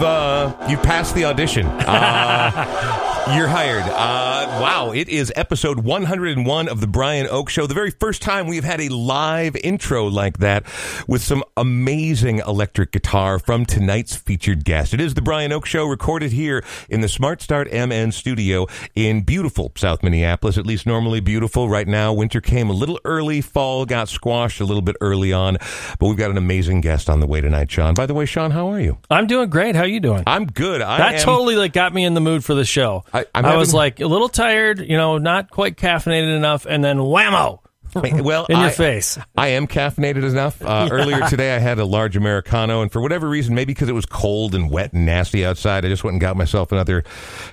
You've uh, you passed the audition. Uh, you're hired. Uh, wow, it is episode 101 of the Brian Oak Show. The very first time we've had a live intro like that with some amazing electric guitar from tonight's featured guest. It is the Brian Oak Show, recorded here in the Smart Start MN studio in beautiful South Minneapolis. At least normally beautiful. Right now, winter came a little early. Fall got squashed a little bit early on, but we've got an amazing guest on the way tonight, Sean. By the way, Sean, how are you? I'm doing great. How are you doing? I'm good. I that am, totally like got me in the mood for the show. I- I'm I was having- like a little tired, you know, not quite caffeinated enough, and then whammo well in your I- face. I am caffeinated enough. Uh, Earlier today, I had a large Americano, and for whatever reason, maybe because it was cold and wet and nasty outside, I just went and got myself another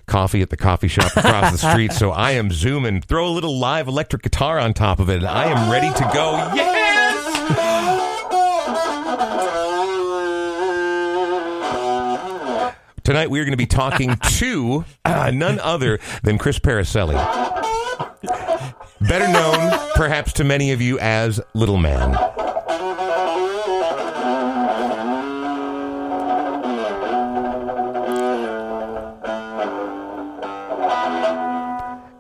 coffee at the coffee shop across the street. So I am zooming. Throw a little live electric guitar on top of it, and I am ready to go. Yes! Tonight, we are going to be talking to uh, none other than Chris Perricelli. Better known, perhaps, to many of you as Little Man.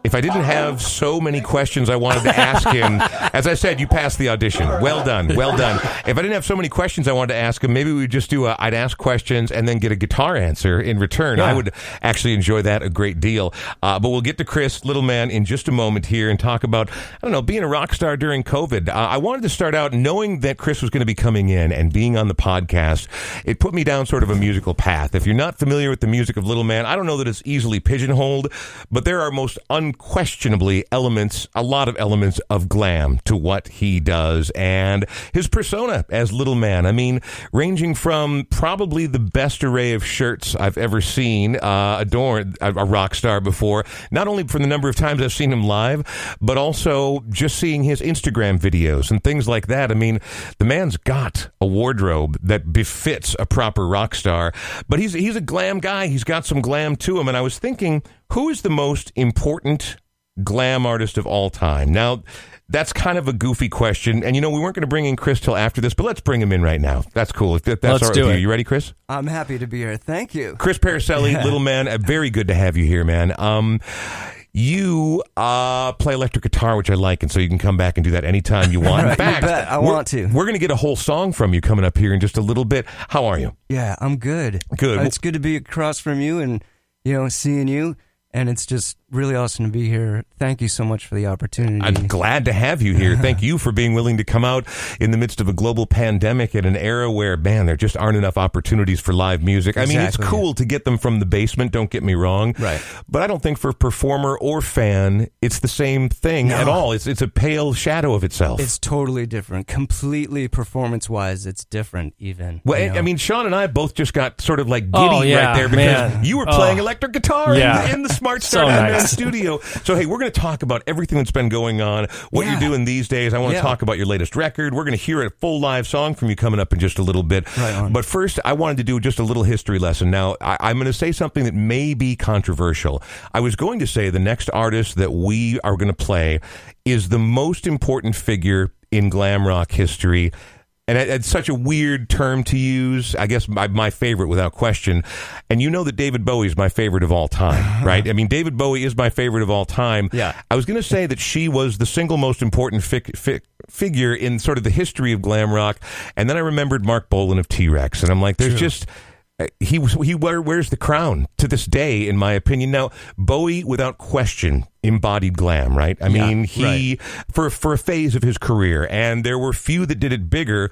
If I didn't have so many questions I wanted to ask him, as I said, you passed the audition. Well done, well done. If I didn't have so many questions I wanted to ask him, maybe we would just do a, I'd ask questions and then get a guitar answer in return. I would actually enjoy that a great deal. Uh, but we'll get to Chris Little Man in just a moment here and talk about, I don't know, being a rock star during COVID. Uh, I wanted to start out knowing that Chris was going to be coming in and being on the podcast. It put me down sort of a musical path. If you're not familiar with the music of Little Man, I don't know that it's easily pigeonholed, but there are most unquestionably elements, a lot of elements of glam to what he does and his persona as Little Man. I mean, ranging from probably the best array of shirts I've ever seen uh, adorn a, a rock star before, not only from the number of times I've seen him live, but also just seeing his Instagram videos and things like that. I mean, the man's got a wardrobe that befits a proper rock star, but he's he's a glam guy. He's got some glam to him, and I was thinking, who is the most important glam artist of all time? Now, that's kind of a goofy question, and you know we weren't going to bring in Chris till after this, but let's bring him in right now. That's cool. If that, that's Let's all right do with you. it. You ready, Chris? I'm happy to be here. Thank you. Chris Perricelli, little man, uh, very good to have you here, man. Um, you uh, play electric guitar, which I like, and so you can come back and do that anytime you want. In fact, bet. I want to. We're going to get a whole song from you coming up here in just a little bit. How are you? Yeah, I'm good. Good. Uh, It's good to be across from you and you know seeing you, and it's just really awesome to be here. Thank you so much for the opportunity. I'm glad to have you here. Thank you for being willing to come out in the midst of a global pandemic at an era where, man, there just aren't enough opportunities for live music. I mean, it's Exactly. cool to get them from the basement, don't get me wrong. Right. But I don't think for performer or fan, it's the same thing at all. It's, it's a pale shadow of itself. It's totally different. Completely performance wise, it's different. Even. well, you I- I mean, Sean and I both just got sort of like giddy Oh, yeah, right there because man. you were playing Oh. electric guitar in the, in the Smart So Start MN nice. Studio. So, hey, we're going to talk about everything that's been going on, what Yeah. you're doing these days. I want to Yeah. talk about your latest record. We're going to hear a full live song from you coming up in just a little bit. Right. But first, I wanted to do just a little history lesson. Now, I, I'm going to say something that may be controversial. I was going to say the next artist that we are going to play is the most important figure in glam rock history. And it- it's such a weird term to use. I guess my, my favorite without question. And you know that David Bowie is my favorite of all time, right? I mean, David Bowie is my favorite of all time. Yeah. I was going to say that she was the single most important fig- fi- figure in sort of the history of glam rock. And then I remembered Marc Bolan of T Rex. And I'm like, there's just. He was he wear, wears the crown to this day, in my opinion. Now Bowie, without question, embodied glam, right? I Yeah, mean, he for for a phase of his career, and there were few that did it bigger.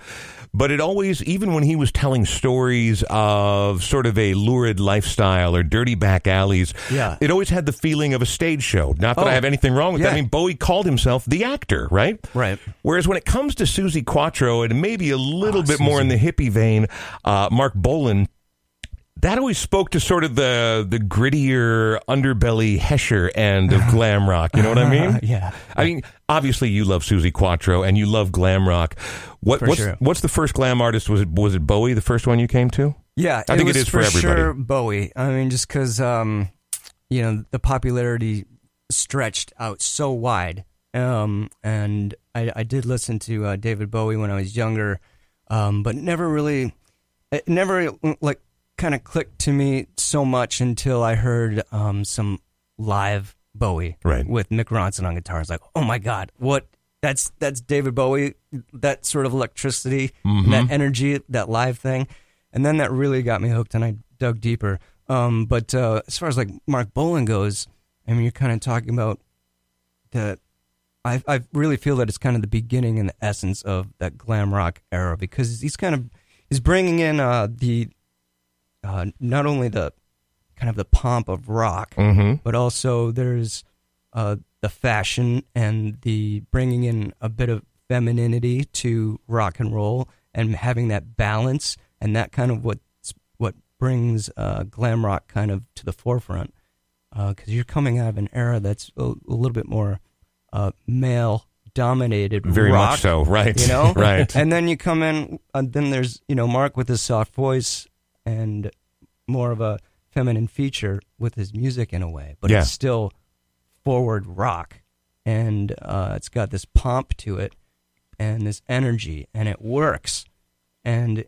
But it always, even when he was telling stories of sort of a lurid lifestyle or dirty back alleys, Yeah. it always had the feeling of a stage show. Not that I Oh, have anything wrong with that. I mean, Bowie called himself the actor, right? Right. Whereas when it comes to Suzi Quatro and maybe a little Ah, bit more in the hippie vein, uh, Marc Bolan. That always spoke to sort of the the grittier underbelly Hesher end of glam rock. You know what I mean? yeah. I mean, obviously you love Suzi Quatro and you love glam rock. What, For what's sure. what's the first glam artist? Was it was it Bowie? The first one you came to? Yeah, I think it is for everybody. sure Bowie. I mean, just because um, you know the popularity stretched out so wide, um, and I, I did listen to uh, David Bowie when I was younger, um, but never really, it never like kind of clicked to me so much until I heard um, some live Bowie Right. with Mick Ronson on guitar. It's like, oh my god, what? That's that's David Bowie. That sort of electricity, Mm-hmm. that energy, that live thing, and then that really got me hooked, and I dug deeper. Um, but uh, as far as like Marc Bolan goes, I mean, you're kind of talking about the. I I really feel that it's kind of the beginning and the essence of that glam rock era because he's kind of he's bringing in uh, the uh, not only the kind of the pomp of rock, Mhm. but also there's uh, the fashion and the bringing in a bit of femininity to rock and roll and having that balance and that kind of what what brings uh, glam rock kind of to the forefront because you're coming out of an era that's a, a little bit more uh, male dominated Very rock, much so, right? you know right. and then you come in and then there's you know mark with his soft voice and more of a feminine feature with his music in a way but Yeah. it's still forward rock and uh, it's got this pomp to it and this energy and it works and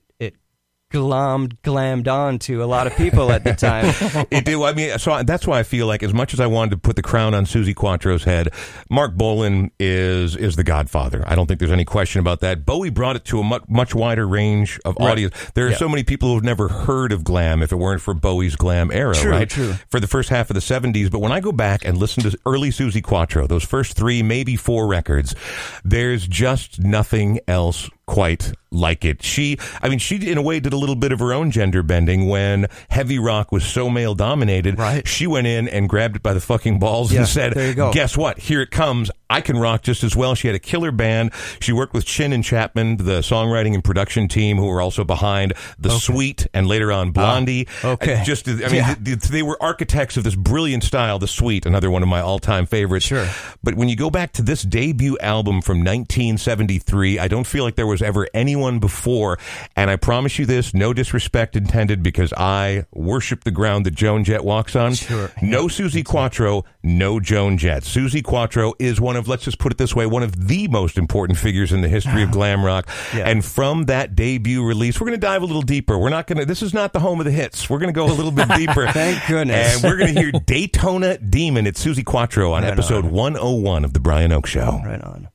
glommed glammed on to a lot of people at the time it did. I mean, so that's why I feel like, as much as I wanted to put the crown on Suzi Quatro's head, Marc Bolan is is the Godfather. I don't think there's any question about that. Bowie brought it to a much much wider range of audience. There are Yeah. so many people who've never heard of glam if it weren't for Bowie's glam era, True, right? true. For the first half of the '70s, but when I go back and listen to early Suzi Quatro, those first three, maybe four records, there's just nothing else quite like it. She, I mean, she in a way did a little bit of her own gender bending when heavy rock was so male dominated. Right. She went in and grabbed it by the fucking balls Yeah, and said, there you go. "Guess what? Here it comes. I can rock just as well." She had a killer band. She worked with Chinn and Chapman, the songwriting and production team, who were also behind the Sweet and later on Blondie. Ah, okay. Uh, Just, I mean, Yeah. th- th- they were architects of this brilliant style. The Sweet, another one of my all-time favorites. Sure. But when you go back to this debut album from 1973, I don't feel like there was ever anyone before. And I promise you this, no disrespect intended, because I worship the ground that Joan Jett walks on. Sure. No Suzi Quatro, no Joan Jett. Suzi Quatro is one of, let's just put it this way, one of the most important figures in the history of ah. glam rock. Yeah. And from that debut release, we're going to dive a little deeper. We're not going to, this is not the home of the hits. We're going to go a little bit deeper. Thank goodness. And we're going to hear Daytona Demon. It's Suzi Quatro on Right episode on. 101 of The Brian Oak Show. right on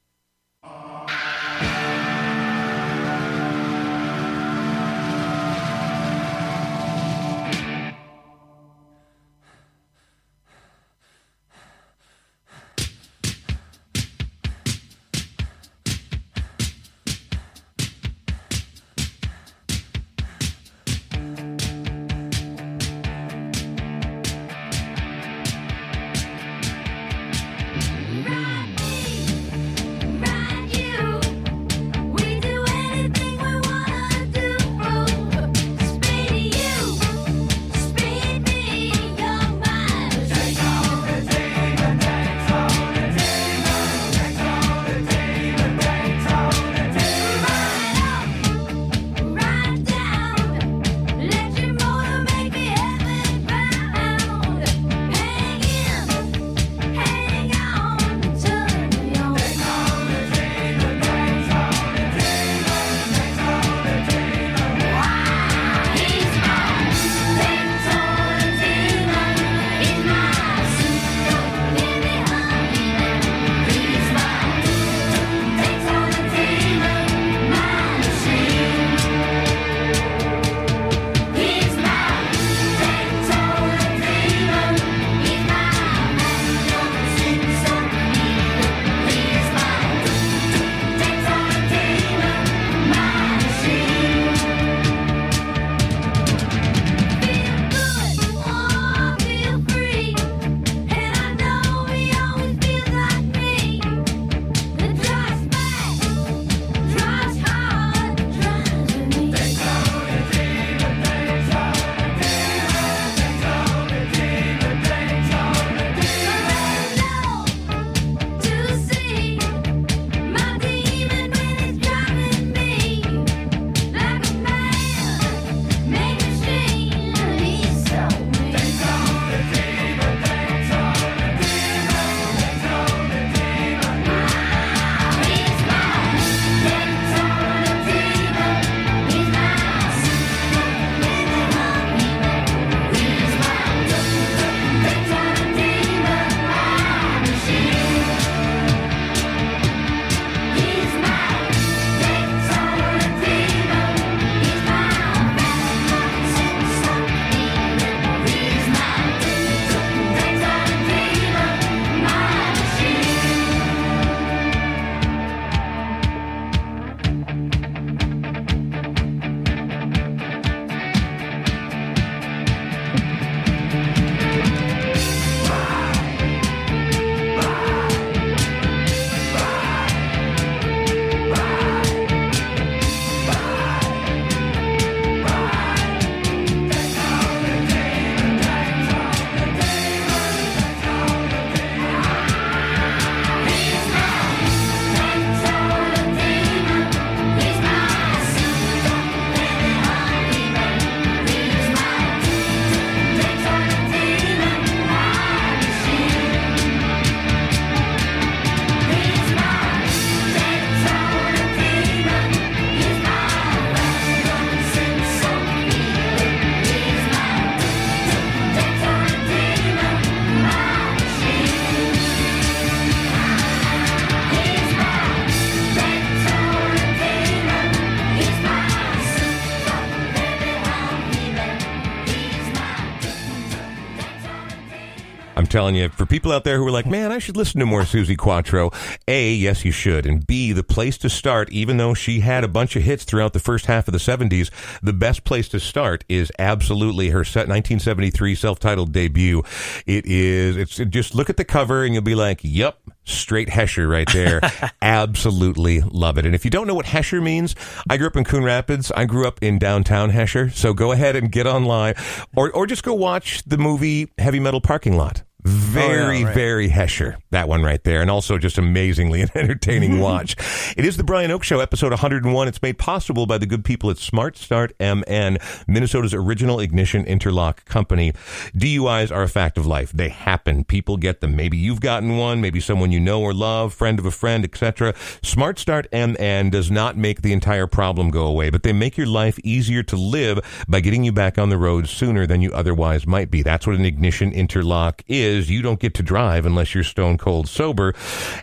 telling you, for people out there who are like, man, I should listen to more Suzi Quatro. A, yes, you should. And B, the place to start, even though she had a bunch of hits throughout the first half of the 70s, the best place to start is absolutely her set 1973 self-titled debut. It is, it's just look at the cover and you'll be like, yep, straight Hesher right there. Absolutely love it. And if you don't know what Hesher means, I grew up in Coon Rapids. I grew up in downtown Hesher. So go ahead and get online or, or just go watch the movie Heavy Metal Parking Lot. Very, Oh, yeah, right. very Hesher. That one right there. And also just amazingly an entertaining mm-hmm. watch. It is the Brian Oak Show, episode 101. It's made possible by the good people at Smart Start MN, Minnesota's original ignition interlock company. DUIs are a fact of life. They happen. People get them. Maybe you've gotten one, maybe someone you know or love, friend of a friend, etc. Smart Start MN does not make the entire problem go away, but they make your life easier to live by getting you back on the road sooner than you otherwise might be. That's what an ignition interlock is. You don't get to drive unless you're stone cold sober,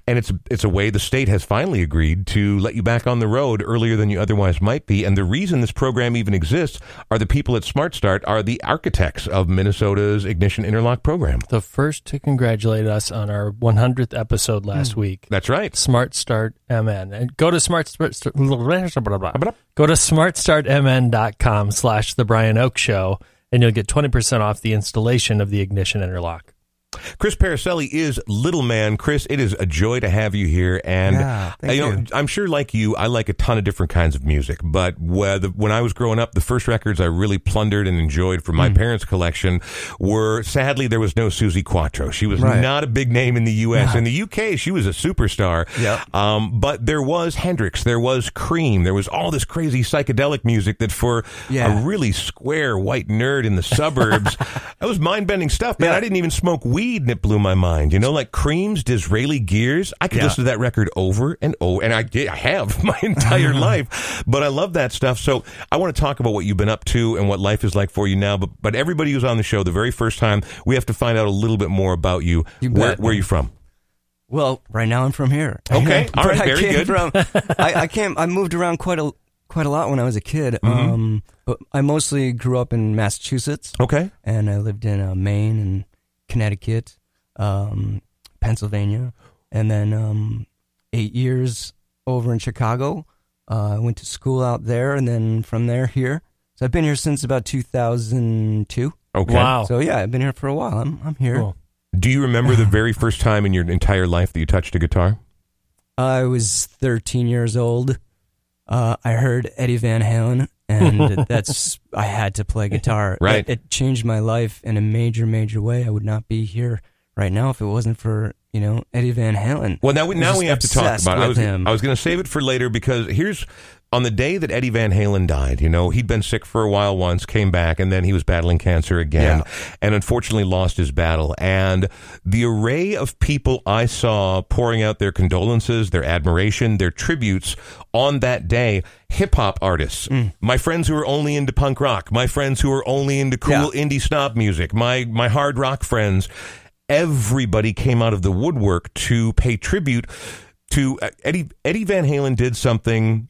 and it's it's a way the state has finally agreed to let you back on the road earlier than you otherwise might be. And the reason this program even exists are the people at Smart Start are the architects of Minnesota's ignition interlock program. The first to congratulate us on our 100th episode last hmm. week. That's right. Smart Start MN. And go to Smart Start, go to smartstartmn.com slash the Brian Oak Show and you'll get 20% off the installation of the ignition interlock. Chris Perricelli is Little Man. Chris, it is a joy to have you here. And Yeah, thank uh, you know, you. I'm sure, like you, I like a ton of different kinds of music. But when I was growing up, the first records I really plundered and enjoyed from my parents' collection were sadly there was no Suzi Quatro. She was Right. not a big name in the U.S. In the U.K., she was a superstar. Yep. Um, but there was Hendrix, there was Cream, there was all this crazy psychedelic music that for Yeah. a really square white nerd in the suburbs, that was mind bending stuff, man. Yeah. I didn't even smoke weed it blew my mind. You know, like Cream's Disraeli Gears. I could Yeah. listen to that record over and over, and I did, I have my entire life. But I love that stuff. So I want to talk about what you've been up to and what life is like for you now. But but everybody who's on the show the very first time, we have to find out a little bit more about you. You where, where are you from? Well, right now I'm from here. Okay, all right, I very came good. From, I, I came. I moved around quite a quite a lot when I was a kid. Mm-hmm. Um, but I mostly grew up in Massachusetts, Okay. and I lived in uh, Maine and Connecticut, um, Pennsylvania, and then um, eight years over in Chicago. Uh, I went to school out there, and then from there here. So I've been here since about 2002. Okay. Wow. So yeah, I've been here for a while. I'm I'm here. Cool. Do you remember the very first time in your entire life that you touched a guitar? I was 13 years old. Uh, I heard Eddie Van Halen, and that's I had to play guitar. Right. It, it changed my life in a major, major way. I would not be here right now if it wasn't for you know Eddie Van Halen. Well, now we now we have to talk about. It. I was him. I was going to save it for later because here's on the day that Eddie Van Halen died. You know, he'd been sick for a while once, came back, and then he was battling cancer again, and unfortunately lost his battle. And the array of people I saw pouring out their condolences, their admiration, their tributes on that day. Hip hop artists, Mm. my friends who are only into punk rock, my friends who are only into cool indie snob music, my my hard rock friends everybody came out of the woodwork to pay tribute to uh, Eddie Eddie Van Halen did something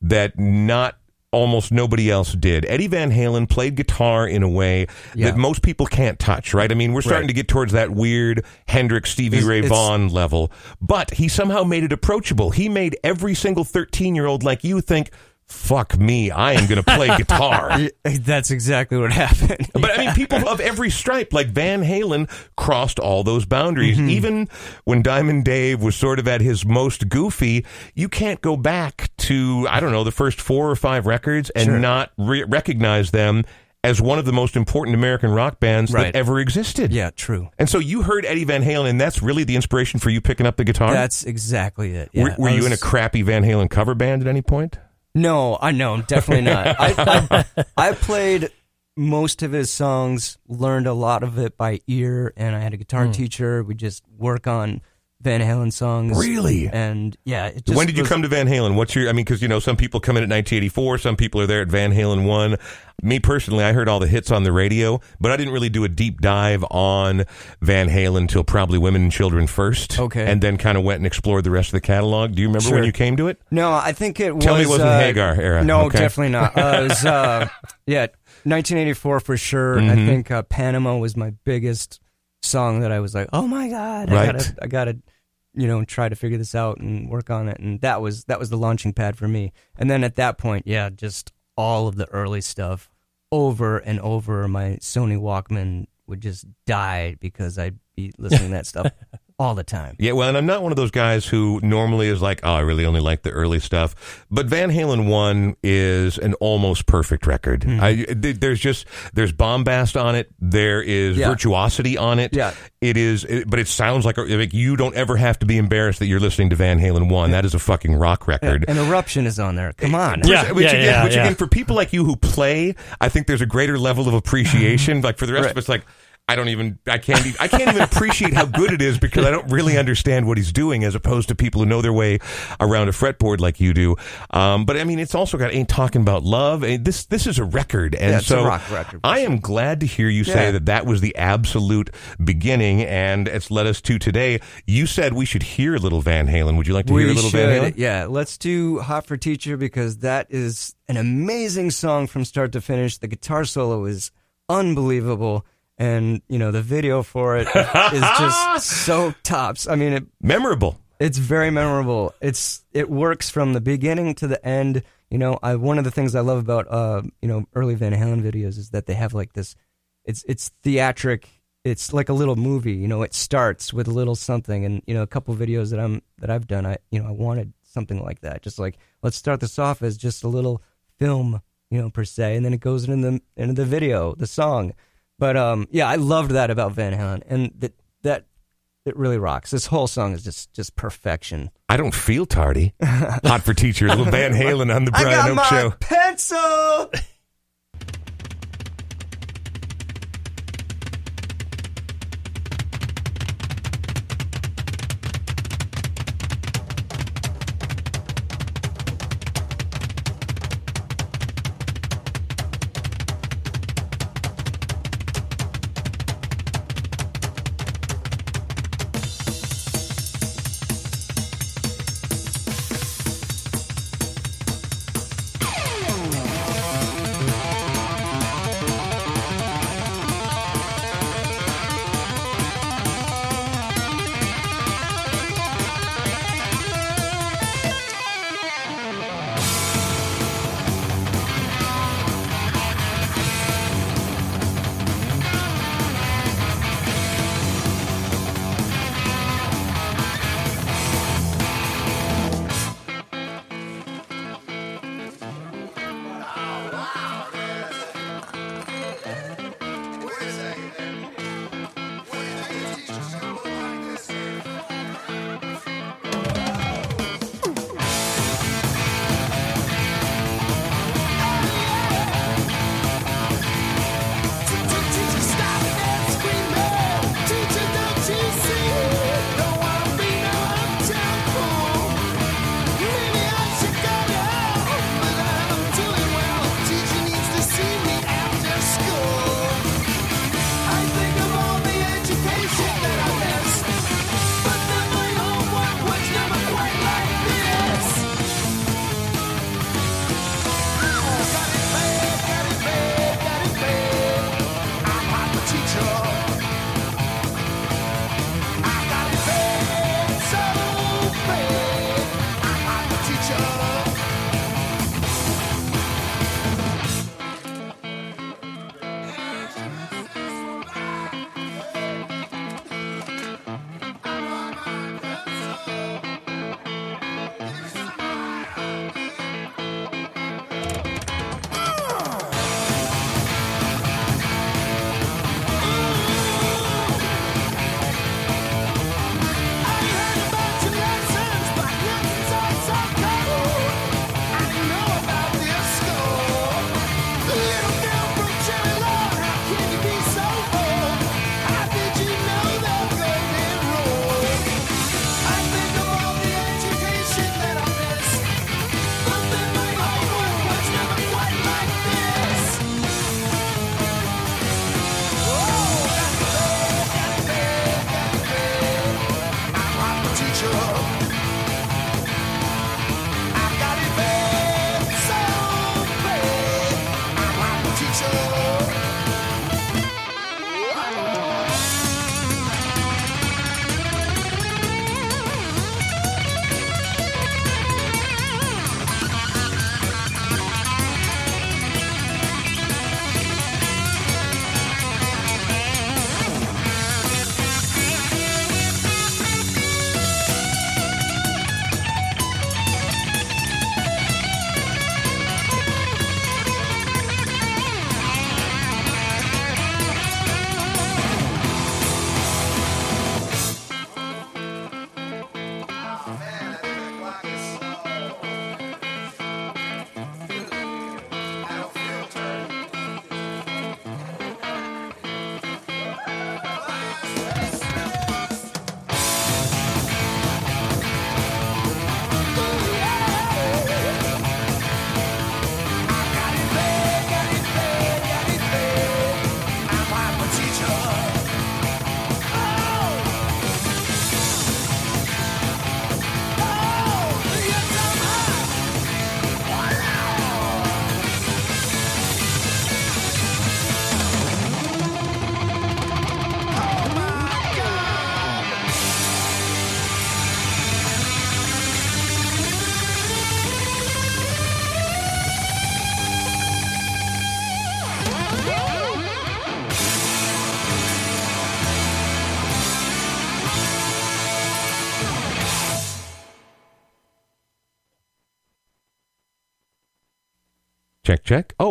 that not almost nobody else did. Eddie Van Halen played guitar in a way Yeah. that most people can't touch, right? I mean, we're starting Right. to get towards that weird Hendrix, Stevie It's- Ray Vaughan level, but he somehow made it approachable. He made every single 13-year-old like you think, "Fuck me, I am going to play guitar." That's exactly what happened. But I mean, people of every stripe, like Van Halen, crossed all those boundaries. Mm-hmm. Even when Diamond Dave was sort of at his most goofy, you can't go back to, I don't know, the first four or five records and Sure. not re- recognize them as one of the most important American rock bands Right. that ever existed. yeah, true. And so you heard Eddie Van Halen, and that's really the inspiration for you picking up the guitar? That's exactly it. Yeah. were were I you in a crappy Van Halen cover band at any point? No, I know, definitely not. I, I, I played most of his songs, learned a lot of it by ear, and I had a guitar hmm. teacher. We just work on Van Halen songs. Really? And yeah, it just when did you was- come to Van Halen? What's your? I mean, because you know, some people come in at 1984, some people are there at Van Halen one. Me personally, I heard all the hits on the radio, but I didn't really do a deep dive on Van Halen until probably Women and Children first. Okay. and then kind of went and explored the rest of the catalog. Do you remember when you came to it? No, I think it was. Tell me it wasn't uh, Hagar era. No, Okay. definitely not. Uh, it was, uh, yeah, 1984 for sure. I Mhm. think uh, Panama was my biggest song that I was like, oh my god, Right. I gotta, I gotta, you know, try to figure this out and work on it. And that was that was the launching pad for me. And then at that point, yeah, just all of the early stuff over and over. My Sony Walkman would just die because I'd be listening to that stuff all the time. Yeah, well, and I'm not one of those guys who normally is like, oh, I really only like the early stuff. But Van Halen 1 is an almost perfect record. Hmm. I, th- there's just, there's bombast on it. There is Yeah. virtuosity on it. Yeah. It is, it, but it sounds like, like you don't ever have to be embarrassed that you're listening to Van Halen 1. That is a fucking rock record. And Eruption is on there. Come on. Which- Yeah, which, yeah, again, yeah, which yeah. again, for people like you who play, I think there's a greater level of appreciation. like for the rest of us, like I don't even, I can't, even, I can't even appreciate how good it is because I don't really understand what he's doing, as opposed to people who know their way around a fretboard like you do. Um, but I mean, it's also got ain't talking about love. And this, this is a record, and Yeah, so rock record, I am glad to hear you say Yeah. that that was the absolute beginning, and it's led us to today. You said we should hear a little Van Halen. Would you like to hear a little should, Van Halen? yeah. Let's do "Hot for Teacher" because that is an amazing song from start to finish. The guitar solo is unbelievable, and you know the video for it is just so tops. I mean, it Memorable. it's very memorable. It's it works from the beginning to the end. You know, I one of the things I love about uh you know early Van Halen videos is that they have like this. It's it's theatric. It's like a little movie. You know, it starts with a little something, and you know, a couple videos that I'm that I've done. I you know I wanted something like that. Just like let's start this off as just a little film, you know, per se, and then it goes into the into the video, the song. But um, yeah, I loved that about Van Halen, and that that it really rocks. This whole song is just just perfection. I don't feel tardy. Hot for teacher, little Van Halen on the I Brian got Oak my Show. pencil.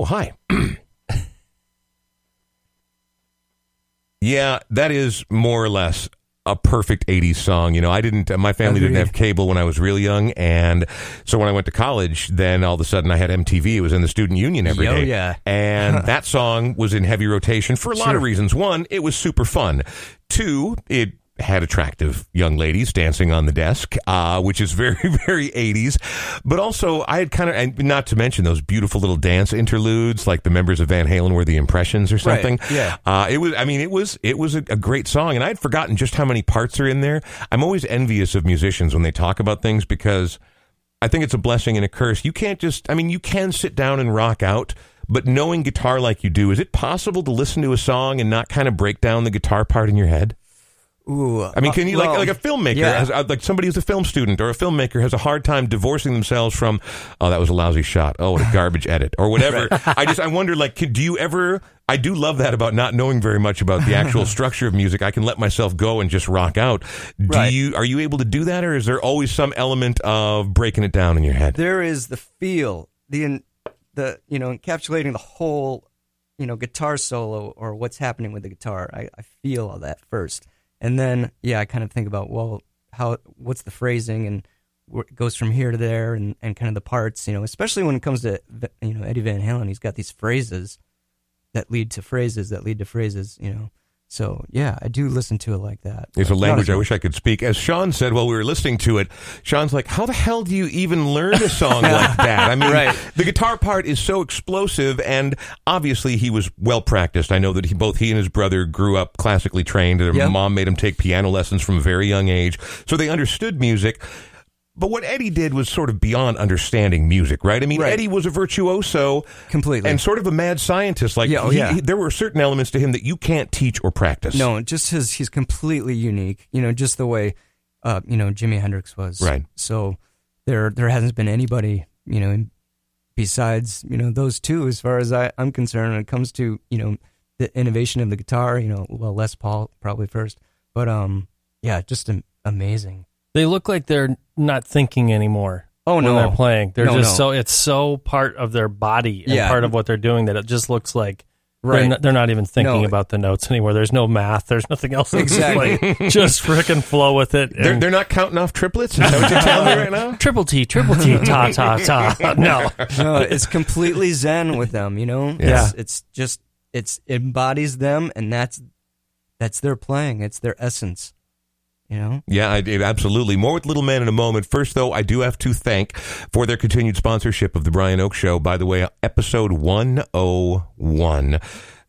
Hi. yeah, that is more or less a perfect 80s song. You know, I didn't, my family didn't have cable when I was really young. And so when I went to college, then all of a sudden I had MTV. It was in the student union every day. Yo, yeah. And that song was in heavy rotation for a lot of reasons. One, it was super fun. Two, it had attractive young ladies dancing on the desk, uh, which is very, very 80s. But also, I had kind of, and not to mention those beautiful little dance interludes, like the members of Van Halen were the Impressions or Right, something. yeah. Uh, it was, I mean, it was, it was a, a great song, and I had forgotten just how many parts are in there. I'm always envious of musicians when they talk about things because I think it's a blessing and a curse. You can't just, I mean, you can sit down and rock out, but knowing guitar like you do, is it possible to listen to a song and not kind of break down the guitar part in your head? Ooh, I mean, can you well, like like a filmmaker, yeah. has, uh, like somebody who's a film student or a filmmaker has a hard time divorcing themselves from, oh, that was a lousy shot, oh, what a garbage edit or whatever. I just I wonder, like, can, do you ever? I do love that about not knowing very much about the actual structure of music. I can let myself go and just rock out. Do Right. you? Are you able to do that, or is there always some element of breaking it down in your head? there is the feel, the the you know encapsulating the whole you know guitar solo or what's happening with the guitar. I, I feel all that first, and then yeah, I kind of think about well, how what's the phrasing and it goes from here to there, and, and kind of the parts. You know, especially when it comes to you know Eddie Van Halen, he's got these phrases that lead to phrases that lead to phrases. You know, so yeah, I do listen to it like that. It's a language I wish I could speak. As Sean said while we were listening to it, Sean's like, "How the hell do you even learn a song like that?" I mean, Right. the guitar part is so explosive, and obviously he was well practiced. I know that he, both he and his brother grew up classically trained. Their Yeah. mom made him take piano lessons from a very young age, so they understood music. But what Eddie did was sort of beyond understanding music, right? I mean, Right. Eddie was a virtuoso completely. and sort of a mad scientist. Like, Yeah, oh, he- yeah. he- there were certain elements to him that you can't teach or practice. No, just his he's completely unique. You know, just the way uh, you know, Jimi Hendrix was. Right. So there there hasn't been anybody, you know, besides, you know, those two as far as I, I'm concerned when it comes to, you know, the innovation of the guitar, you know, well Les Paul probably first. But um yeah, just am- amazing. They look like they're not thinking anymore. Oh when no. they're playing, they're No, just no. so it's so part of their body and Yeah. part of what they're doing that it just looks like they're Right. not, they're not even thinking No. about the notes anymore. There's no math. There's nothing else. Exactly. like, just freaking flow with it. They're, they're not counting off triplets? Is that what you're telling me right now? triple T, triple T, ta ta ta. No, no, it's completely zen with them, you know? Yeah. It's, it's just it's embodies them and that's that's their playing. It's their essence. You know? Yeah, I did. Absolutely. More with Little Man in a moment. First, though, I do have to thank for their continued sponsorship of The Brian Oak Show. By the way, episode 101.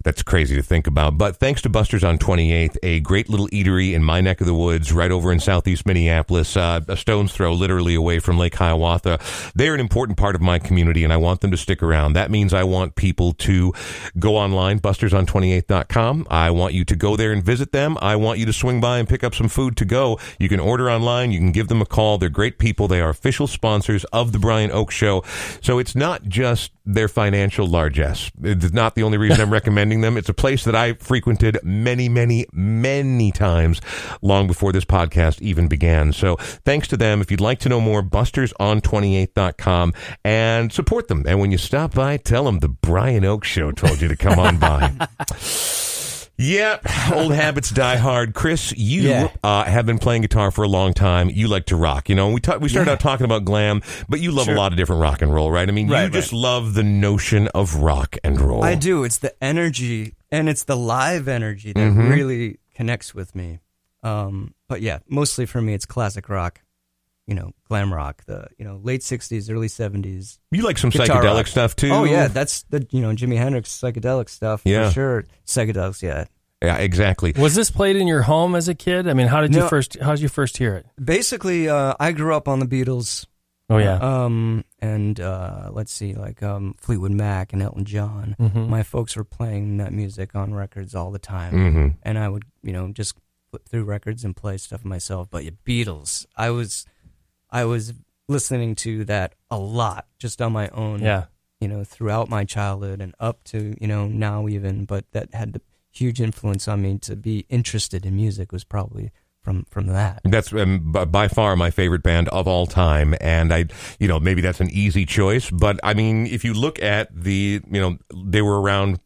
That's crazy to think about. But thanks to Buster's on 28th, a great little eatery in my neck of the woods, right over in southeast Minneapolis, uh, a stone's throw literally away from Lake Hiawatha. They're an important part of my community, and I want them to stick around. That means I want people to go online, busterson28.com. I want you to go there and visit them. I want you to swing by and pick up some food to go. You can order online. You can give them a call. They're great people. They are official sponsors of the Brian Oak Show. So it's not just their financial largesse. It's not the only reason I'm recommending them. It's a place that I frequented many, many, many times long before this podcast even began. So thanks to them. If you'd like to know more, busterson28.com and support them. And when you stop by, tell them the Brian Oak Show told you to come on by. Yeah, old habits die hard. Chris, you Yeah. uh, have been playing guitar for a long time. You like to rock. You know, we ta- we started Yeah. out talking about glam, but you love Sure. a lot of different rock and roll, right? I mean, you Right, just love the notion of rock and roll. I do. It's the energy and it's the live energy that Mhm. really connects with me. Um, but yeah, mostly for me, it's classic rock. You know, glam rock, the you know late '60s, early '70s. You like some psychedelic rock. stuff too? Oh yeah, that's the you know Jimi Hendrix psychedelic stuff Yeah. for sure. Psychedelics, yeah. yeah, exactly. was this played in your home as a kid? I mean, how did you first? How did you first hear it? Basically, uh, I grew up on the Beatles. Oh yeah, Um, and uh, let's see, like um, Fleetwood Mac and Elton John. Mhm. My folks were playing that music on records all the time. hmm and I would, you know, just flip through records and play stuff myself. But yeah, Beatles, I was, I was listening to that a lot just on my own. yeah. you know, throughout my childhood and up to you know now even. But that had the huge influence on me to be interested in music was probably from from that. That's um, by far my favorite band of all time, and I, you know, maybe that's an easy choice, but I mean, if you look at the, you know, they were around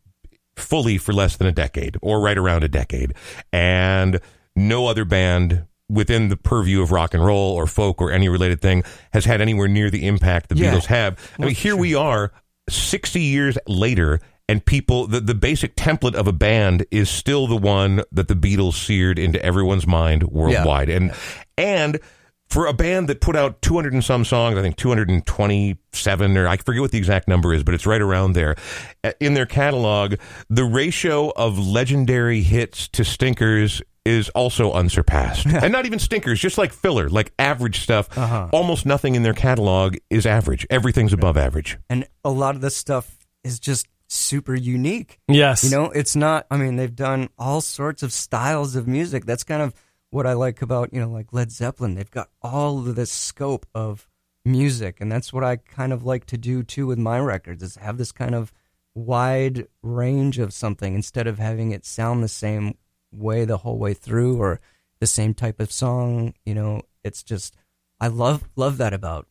fully for less than a decade, or right around a decade, and no other band within the purview of rock and roll or folk or any related thing has had anywhere near the impact the Yeah. Beatles have. I mean, here we are, sixty years later. And people, the, the basic template of a band is still the one that the Beatles seared into everyone's mind worldwide. And and for a band that put out 200 and some songs, I think 227 or I forget what the exact number is, but it's right around there. uh, In their catalog, the ratio of legendary hits to stinkers is also unsurpassed. and not even stinkers, just like filler, like average stuff. Uh-huh. Almost nothing in their catalog is average. Everything's above average. And a lot of this stuff is just super unique. Yes. You know, it's not, I mean, they've done all sorts of styles of music. That's kind of what I like about, you know, like Led Zeppelin. They've got all of this scope of music. And that's what I kind of like to do too with my records is have this kind of wide range of something instead of having it sound the same way the whole way through or the same type of song. You know, it's just, I love, love that about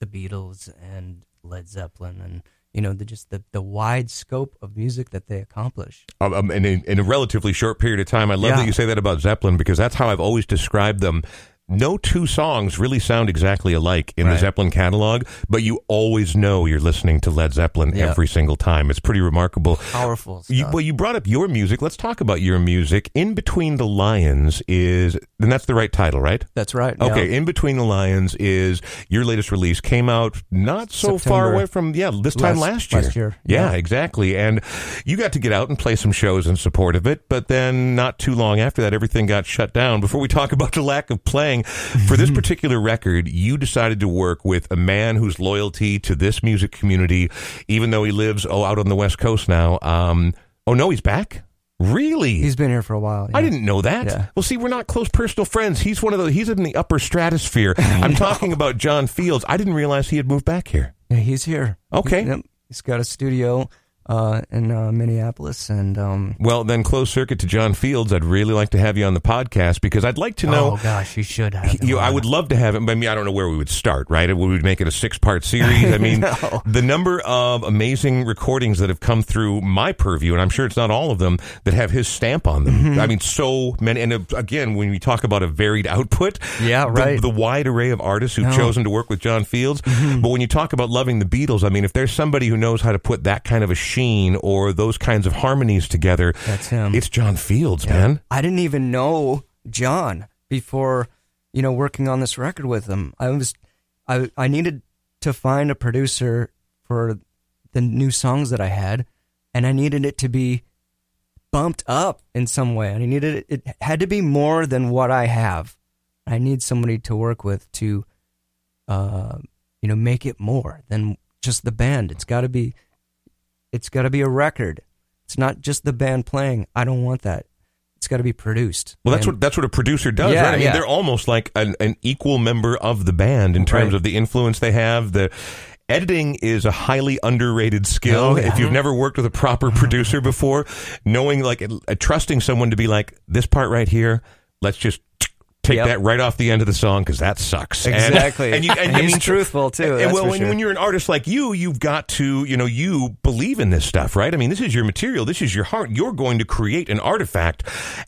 the Beatles and Led Zeppelin and, you know, the just the, the wide scope of music that they accomplish. um, um, in, a, in a relatively short period of time. I love Yeah. that you say that about Zeppelin because that's how I've always described them. No two songs really sound exactly alike in the Zeppelin catalog, but you always know you're listening to Led Zeppelin Yeah. every single time. It's pretty remarkable. Powerful. You, well, you brought up your music. Let's talk about your music. In Between the Lions is, and that's the right title, right? That's right. yeah. Okay, In Between the Lions is your latest release. Came out not so far away from yeah this time last, Last- year. last year, Yeah, yeah. exactly. And you got to get out and play some shows in support of it. But then not too long after that, everything got shut down. Before we talk about the lack of playing for this particular record, you decided to work with a man whose loyalty to this music community, even though he lives oh out on the West Coast now. Um, oh no, he's back. Really? He's been here for a while. I didn't know that. Yeah. Well, see, we're not close personal friends. He's one of the. He's in the upper stratosphere. I'm talking about John Fields. I didn't realize he had moved back here. Yeah, he's here. Okay. Yep. He's got a studio uh, in uh, Minneapolis, and um, Well, then, close circuit to John Fields. I'd really like to have you on the podcast because I'd like to know. oh gosh, you should have. him You, I would love to have him. I mean, I don't know where we would start, right? We would make it a six part series. I mean, No. the number of amazing recordings that have come through my purview, and I'm sure it's not all of them, that have his stamp on them. Mm-hmm. I mean, so many. And uh, again, when we talk about a varied output, Yeah, the- right. The, wide array of artists who've No. Mm-hmm. chosen to work with John Fields. But when you talk about loving the Beatles, I mean, if there's somebody who knows how to put that kind of a sheen or those kinds of harmonies together, That's him. It's John Fields, man. I didn't even know John before, you know, working on this record with him. I was, I, I needed to find a producer for the new songs that I had, and I needed it to be bumped up in some way. And I needed it, it had to be more than what I have. I need somebody to work with to, uh, you know, make it more than just the band. It's got to be, it's got to be a record. It's not just the band playing. I don't want that. It's got to be produced. Well, that's And- what that's what a producer does, Yeah, right? I mean, yeah. they're almost like an, an equal member of the band in terms Right. of the influence they have. The editing is a highly underrated skill. Oh, yeah. If you've never worked with a proper producer before, knowing like uh, trusting someone to be like this part right here, let's just take Yep. that right off the end of the song because that sucks. Exactly. And, you, and, And he's mean, truthful, too, And, well, when, sure. when you're an artist like you, you've got to, you know, you believe in this stuff, right? I mean, this is your material. This is your heart. You're going to create an artifact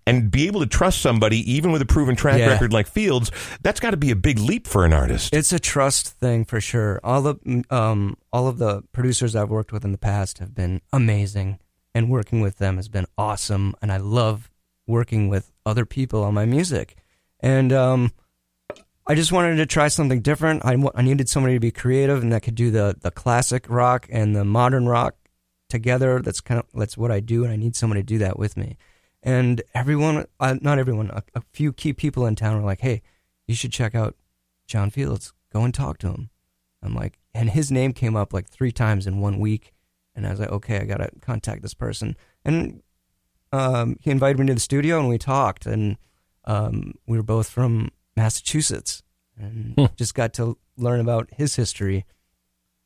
and be able to trust somebody, even with a proven track Yeah. record like Fields. That's got to be a big leap for an artist. It's a trust thing for sure. All the um, all of the producers I've worked with in the past have been amazing, and working with them has been awesome. And I love working with other people on my music. And um, I just wanted to try something different. I, I needed somebody to be creative and that could do the the classic rock and the modern rock together. That's kind of that's what I do, and I need someone to do that with me. And everyone, uh, not everyone, a, a few key people in town were like, "Hey, you should check out John Fields. Go and talk to him." I'm like, and his name came up like three times in one week, and I was like, "Okay, I gotta contact this person." And um, he invited me to the studio, and we talked, and um, we were both from Massachusetts, and Hmm. just got to learn about his history.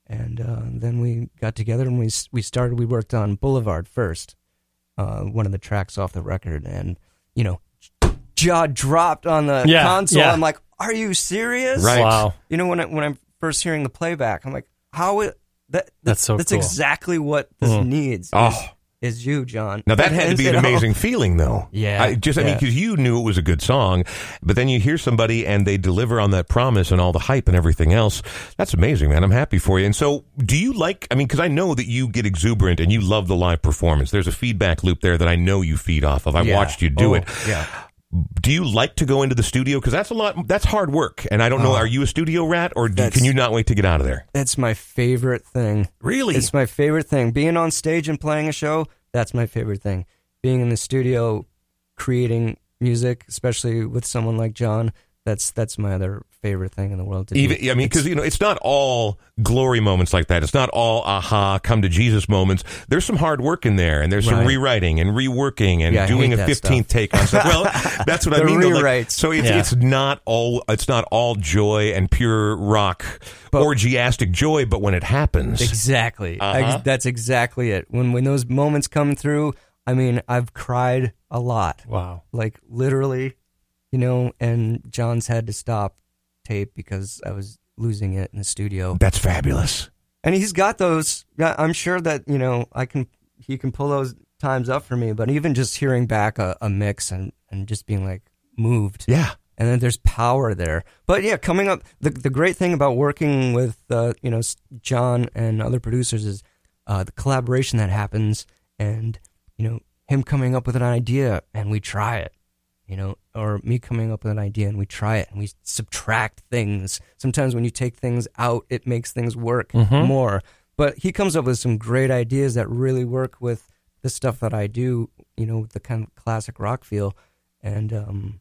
And uh, then we got together and we we started. We worked on Boulevard first, uh, one of the tracks off the record, and you know, jaw dropped on the Yeah, console. yeah. I'm like, "Are you serious?" Right. Wow. You know, when I, when I'm first hearing the playback, I'm like, "How it, that That's so That's cool. exactly what this Mhm. needs. Oh. Is, you, John? Now that had to be an amazing feeling, though. Yeah, I just I mean because you knew it was a good song, but then you hear somebody and they deliver on that promise and all the hype and everything else. That's amazing, man. I'm happy for you. And so, do you like? I mean, because I know that you get exuberant and you love the live performance. There's a feedback loop there that I know you feed off of. I Yeah. watched you do Oh, it. Yeah. Do you like to go into the studio? Because that's a lot. That's hard work. And I don't know. Oh. Are you a studio rat, or do, can you not wait to get out of there? That's my favorite thing. Really? It's my favorite thing. Being on stage and playing a show, that's my favorite thing. Being in the studio creating music, especially with someone like John, that's that's my other favorite thing in the world to do. Even I mean, because you know, it's not all glory moments like that. It's not all aha, come to Jesus moments. There's some hard work in there, and there's some rewriting and reworking and Yeah, doing a 15th take on stuff. Well, that's what I mean. though, like, so it's Yeah. it's not all it's not all joy and pure rock But- orgiastic joy, but when it happens, Exactly. Uh-huh. Ex- that's exactly it. When when those moments come through, I mean, I've cried a lot. Wow. Like literally, you know, and John's had to stop tape because I was losing it in the studio. that's fabulous. And he's got those I'm sure that, you know, I can he can pull those times up for me, but even just hearing back a, a mix and, and just being like moved Yeah. and then there's power there. But yeah, coming up, the the great thing about working with uh, you know John and other producers is uh, the collaboration that happens, and you know him coming up with an idea and we try it, you know, or me coming up with an idea and we try it and we subtract things. Sometimes when you take things out, it makes things work more. But he comes up with some great ideas that really work with the stuff that I do, you know, the kind of classic rock feel, and um,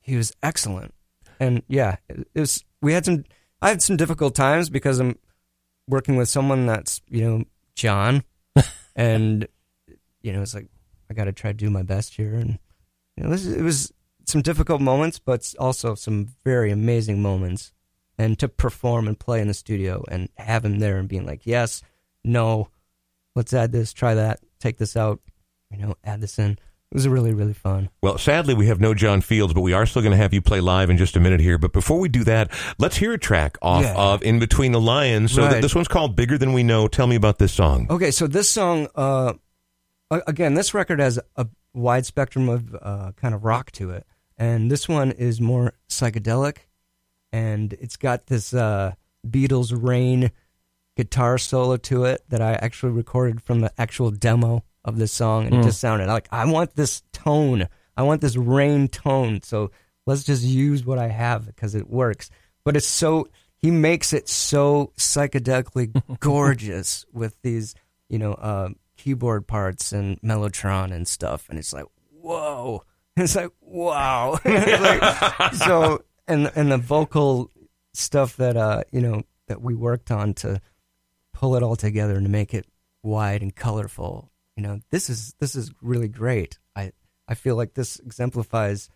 he was excellent. And yeah, it, it was. We had some. I had some difficult times because I'm working with someone that's you know John, and you know it's like I got to try to do my best here, and know this, it was some difficult moments, but also some very amazing moments. And to perform and play in the studio and have him there and being like, yes, no, let's add this, try that, take this out, you know, add this in. It was really really fun. Well, sadly, we have no John Fields, but we are still going to have you play live in just a minute here. But before we do that, let's hear a track off Yeah. of In Between the Lions. So th- this one's called Bigger Than We Know. Tell me about this song. Okay, so this song, uh, again, this record has a wide spectrum of uh, kind of rock to it, and this one is more psychedelic, and it's got this uh, Beatles Rain guitar solo to it that I actually recorded from the actual demo of this song, and it just sounded like I want this tone, I want this rain tone, so let's just use what I have because it works. But it's so he makes it so psychedelically gorgeous with these, you know, uh, keyboard parts and mellotron and stuff, and it's like whoa, it's like wow, It's like- so and and the vocal stuff that uh you know that we worked on to pull it all together and to make it wide and colorful. You know, this is this is really great. I I feel like this exemplifies,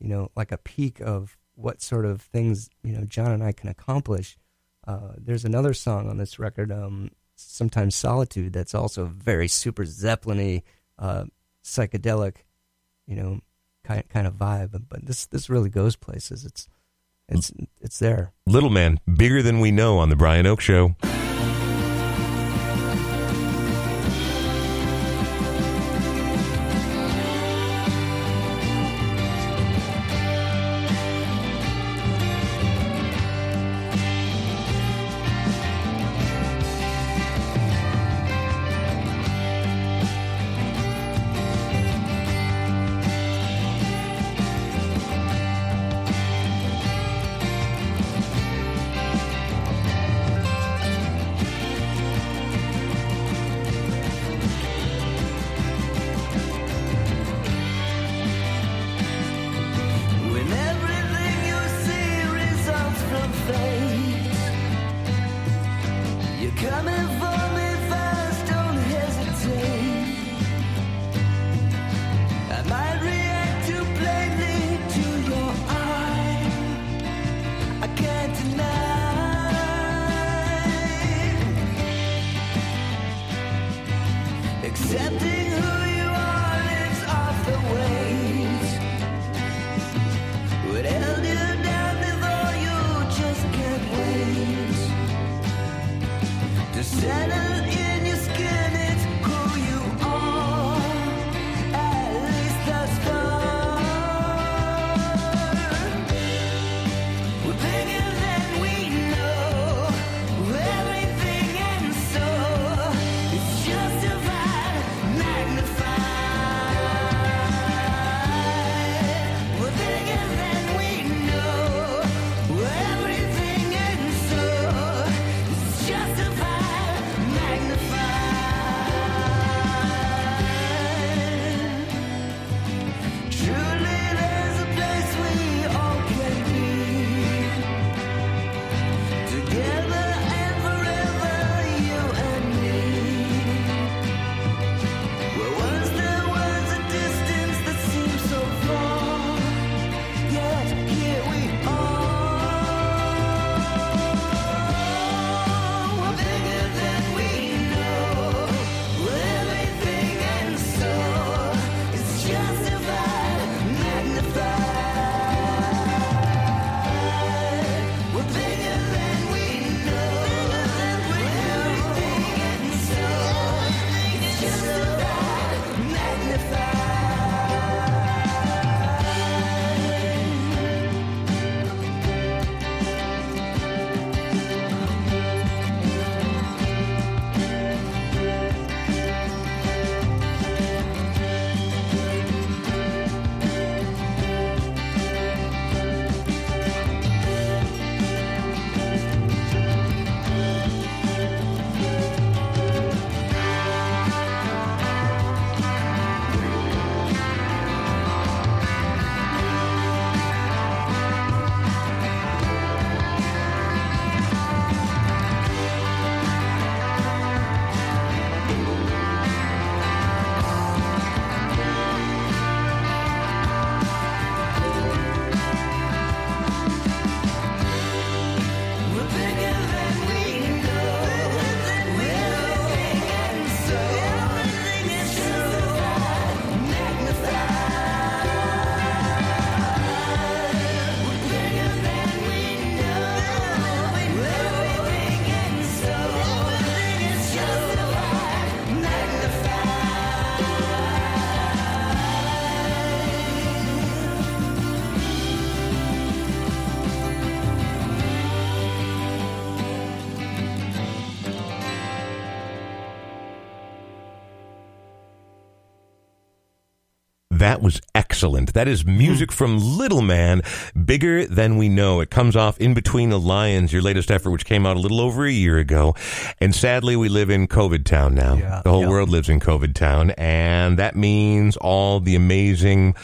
you know, like a peak of what sort of things you know John and I can accomplish. Uh, there's another song on this record, um, sometimes Solitude, that's also very super Zeppelin-y, uh, psychedelic, you know, kind kind of vibe. But this this really goes places. It's it's it's there. Little Man, Bigger Than We Know on The Brian Oak Show. That is music Hmm. from Little Man, Bigger Than We Know. It comes off In Between the Lions, your latest effort, which came out a little over a year ago. And sadly, we live in COVID town now. Yeah. The whole world lives in COVID town. And that means all the amazing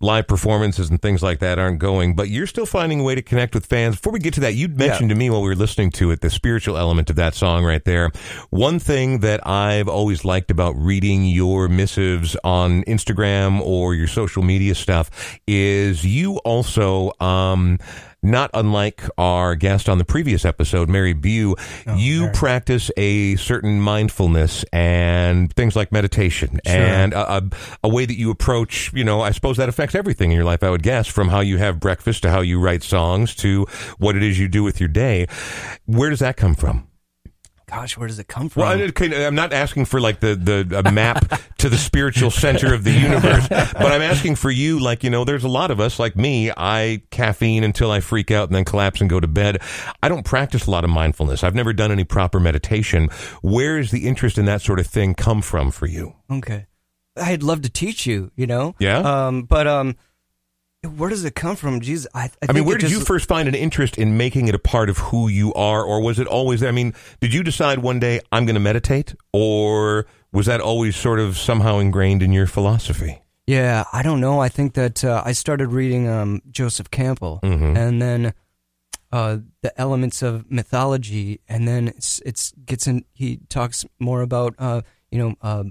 live performances and things like that aren't going. But you're still finding a way to connect with fans. Before we get to that, you'd mentioned to me while we were listening to it, the spiritual element of that song right there. One thing that I've always liked about reading your missives on Instagram or your social media stuff is you also, um, not unlike our guest on the previous episode, Mary Bue, you Mary. practice a certain mindfulness and things like meditation and a, a, a way that you approach, you know, I suppose that affects everything in your life, I would guess, from how you have breakfast to how you write songs to what it is you do with your day. Where does that come from? Gosh, where does it come from? Well, I'm not asking for like the the a map to the spiritual center of the universe, but I'm asking for you. Like you know, there's a lot of us like me. I caffeine until I freak out and then collapse and go to bed. I don't practice a lot of mindfulness. I've never done any proper meditation. Where is the interest in that sort of thing come from for you? Okay. I'd love to teach you, you know? Yeah? Um, but um, where does it come from? Jesus, I, I, I mean, where did you first find an interest in making it a part of who you are, or was it always? I mean, did you decide one day I'm going to meditate, or was that always sort of somehow ingrained in your philosophy? Yeah, I don't know. I think that uh, I started reading um, Joseph Campbell, Mhm. and then uh, the elements of mythology, and then it's it's gets in. He talks more about uh, you know uh,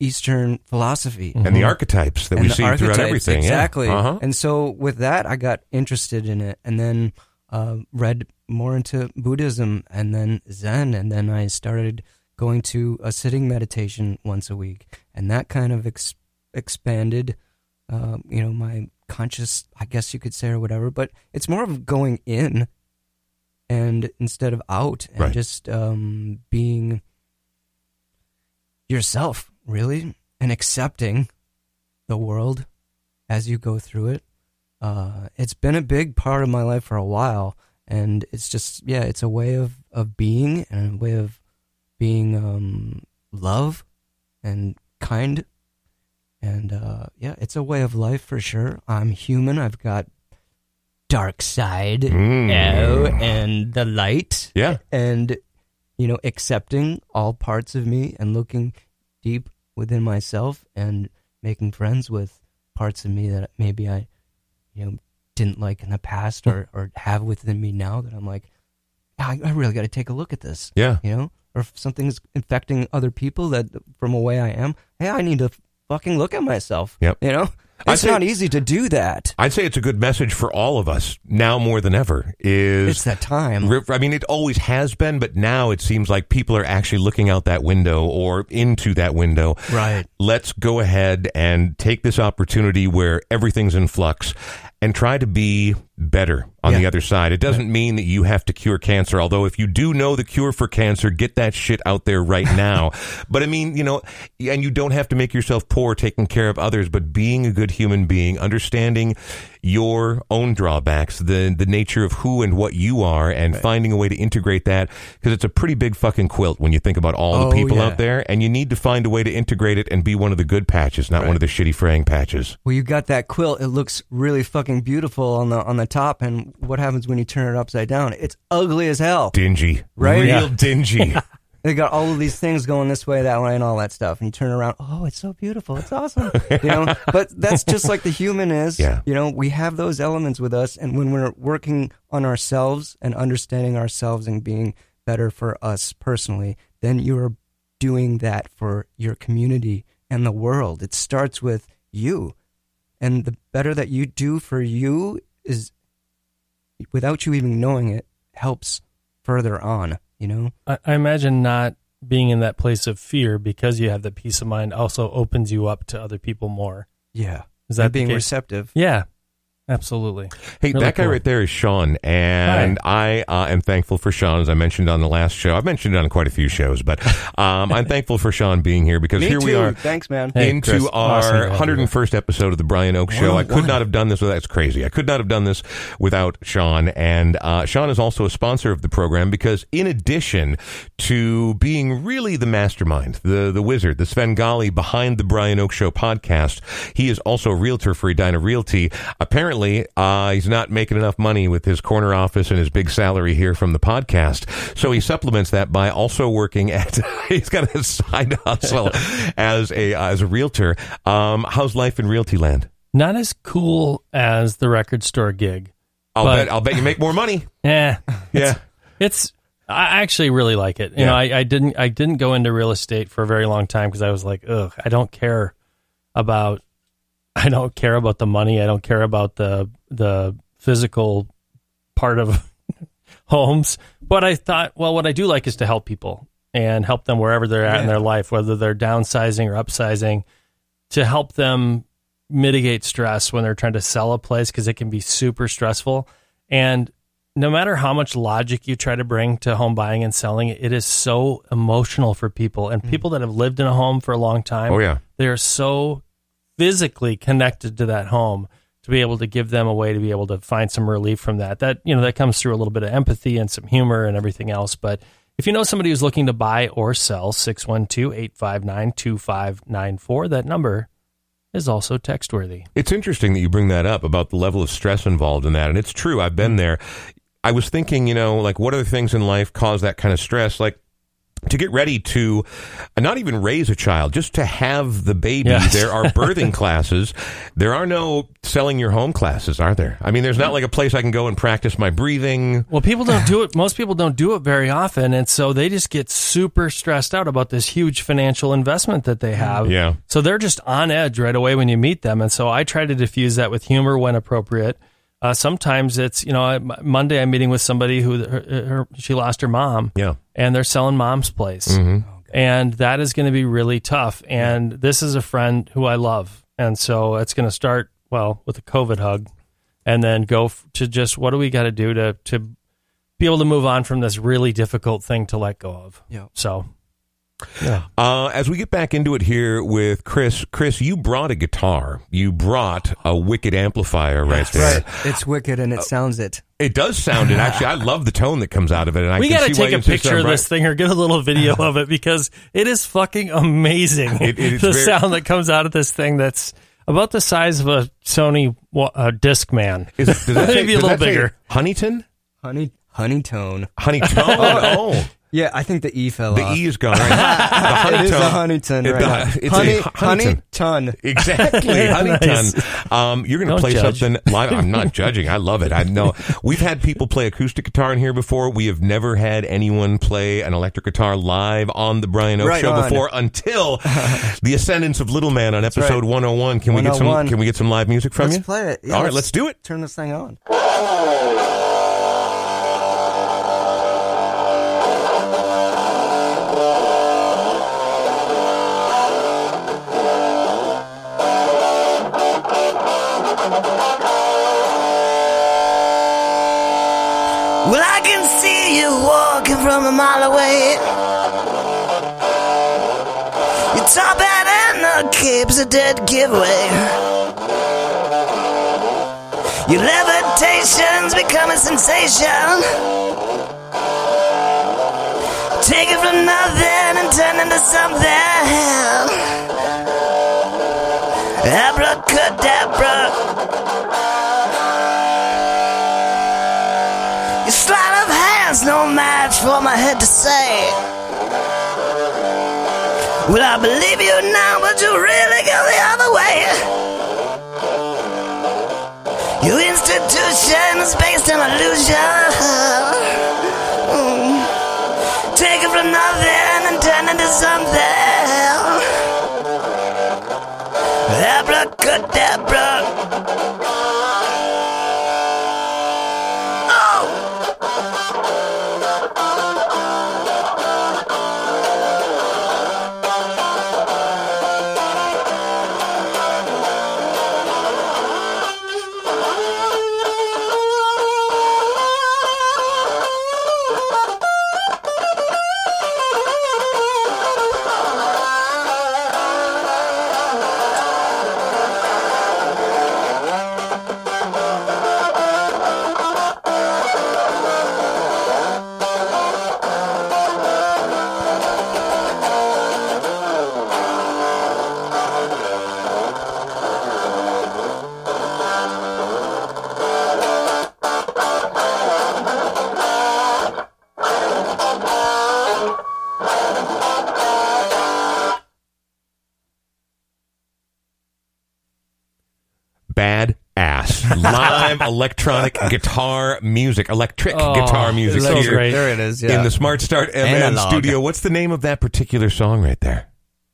Eastern philosophy and the archetypes that and we the see throughout archetypes, everything. yeah. Exactly. Uh-huh. And so with that, I got interested in it, and then uh, read more into Buddhism, and then Zen, and then I started going to a sitting meditation once a week, and that kind of ex- expanded, uh, you know, my conscious, I guess you could say, or whatever. But it's more of going in, and instead of out, and Right. just um, being yourself, really, and accepting the world as you go through it. Uh, it's been a big part of my life for a while, and it's just yeah, it's a way of of being and a way of being um, love and kind, and uh, yeah, it's a way of life for sure. I'm human. I've got dark side, Mm. oh, and the light, Yeah. and you know, accepting all parts of me and looking deep within myself and making friends with parts of me that maybe I, you know, didn't like in the past or, or have within me now that I'm like, "Ah, I, I really got to take a look at this, Yeah. you know? Or if something's infecting other people that from a way I am, hey, I need to fucking look at myself. Yep. You know? It's say- not easy to do that. I'd say it's a good message for all of us now more than ever. Is It's that time. I mean, it always has been, but now it seems like people are actually looking out that window or into that window. Right. Let's go ahead and take this opportunity where everything's in flux and try to be better on Yeah. the other side. It doesn't mean that you have to cure cancer, although if you do know the cure for cancer, get that shit out there right now. but I mean, you know, and you don't have to make yourself poor taking care of others, but being a good human being, understanding your own drawbacks, the the nature of who and what you are, and finding a way to integrate that because it's a pretty big fucking quilt when you think about all Oh, the people yeah. out there, and you need to find a way to integrate it and be one of the good patches, not one of the shitty fraying patches. Well, you got that quilt. It looks really fucking beautiful on the on the top, and what happens when you turn it upside down? It's ugly as hell. Dingy, Right? Real Yeah. dingy. They got all of these things going this way, that way, and all that stuff. And you turn around, oh, it's so beautiful, it's awesome, you know. But that's just like the human is. Yeah. You know, we have those elements with us, and when we're working on ourselves and understanding ourselves and being better for us personally, then you're doing that for your community and the world. It starts with you, and the better that you do for you is, without you even knowing it, helps further on. You know. I, I imagine not being in that place of fear because you have the peace of mind also opens you up to other people more. Yeah. Is that And being receptive? Yeah, Absolutely. Hey, Really that guy cool. right there is Sean, and I uh, am thankful for Sean, as I mentioned on the last show. I've mentioned it on quite a few shows, but um, I'm thankful for Sean being here because Me here too. we are. Thanks, man. Hey, into Chris, our to have you here. 101st episode of the Brian Oak Show. I could 101. not have done this without. It's crazy. I could not have done this without Sean. And uh, Sean is also a sponsor of the program because, in addition to being really the mastermind, the the wizard, the Svengali behind the Brian Oak Show podcast, he is also a realtor for Edina Realty. Apparently, uh, he's not making enough money with his corner office and his big salary here from the podcast, so he supplements that by also working at. he's got a side hustle as a as a realtor. Um, how's life in realty land? Not as cool as the record store gig. I'll But- bet I'll bet you make more money. Yeah. Yeah. It's I actually really like it. You Yeah. know, I, I didn't I didn't go into real estate for a very long time because I was like, ugh, I don't care about I don't care about the money. I don't care about the the physical part of homes. But I thought, well, what I do like is to help people and help them wherever they're at in their life, whether they're downsizing or upsizing, to help them mitigate stress when they're trying to sell a place because it can be super stressful. And no matter how much logic you try to bring to home buying and selling, it is so emotional for people. And mm. people that have lived in a home for a long time, Oh yeah. they are so physically connected to that home to be able to give them a way to be able to find some relief from that. That you know that comes through a little bit of empathy and some humor and everything else. But if you know somebody who's looking to buy or sell, 612-859-2594, that number is also text worthy. It's interesting that you bring that up about the level of stress involved in that. And it's true. I've been there. I was thinking, you know, like what other things in life cause that kind of stress? Like to get ready to not even raise a child, just to have the baby. Yes. There are birthing classes. There are no selling your home classes, are there? I mean, there's not like a place I can go and practice my breathing. Well, people don't do it. Most people don't do it very often, and so they just get super stressed out about this huge financial investment that they have. Yeah. So they're just on edge right away when you meet them, and so I try to diffuse that with humor when appropriate. Uh, sometimes it's you know Monday I'm meeting with somebody who her, her, she lost her mom, Yeah. and they're selling mom's place, and that is going to be really tough. And this is a friend who I love, and so it's going to start well with a COVID hug, and then go f- to just what do we got to do to to be able to move on from this really difficult thing to let go of. Yeah. So, yeah. Uh, as we get back into it here with Chris, Chris, you brought a guitar. You brought a wicked amplifier right there. Right. It's wicked and it sounds it. It does sound it. Actually, I love the tone that comes out of it. And I we got to take a picture of Brian- this thing or get a little video of it because it is fucking amazing. It- it is the very- sound that comes out of this thing that's about the size of a Sony wa- uh, Discman. Is it, does that say, Maybe a little bigger. Huntington? Honey, honey tone. Honeytone? oh. Yeah, I think the E fell The off. E is gone. Right? The it is a honeytone. Huntington It- right now. it's honey, a Huntington. honey ton. Exactly, Huntington. Um, you're going to play judge. something live. I'm not judging. I love it. I know we've had people play acoustic guitar in here before. We have never had anyone play an electric guitar live on the Brian Oak Right Show on. before until the ascendance of Little Man on episode right. 101. Can we get some? Can we get some live music from Let's you? play it. Yeah, All right, let's do it. Turn this thing on. From a mile away. Your top hat and the cape's a dead giveaway. Your levitation's become a sensation. Take it from nothing and turn into something. Abracadabra. Match for my head to say. Well, I believe you now, but you really go the other way. Your institution's based on illusion. Mm. Take it from nothing and turn into something. Abracadabra. bad ass live electronic guitar music, electric oh, guitar music. Here great. There it is. Yeah. In the Smart Start MN Analog. studio. What's the name of that particular song right there?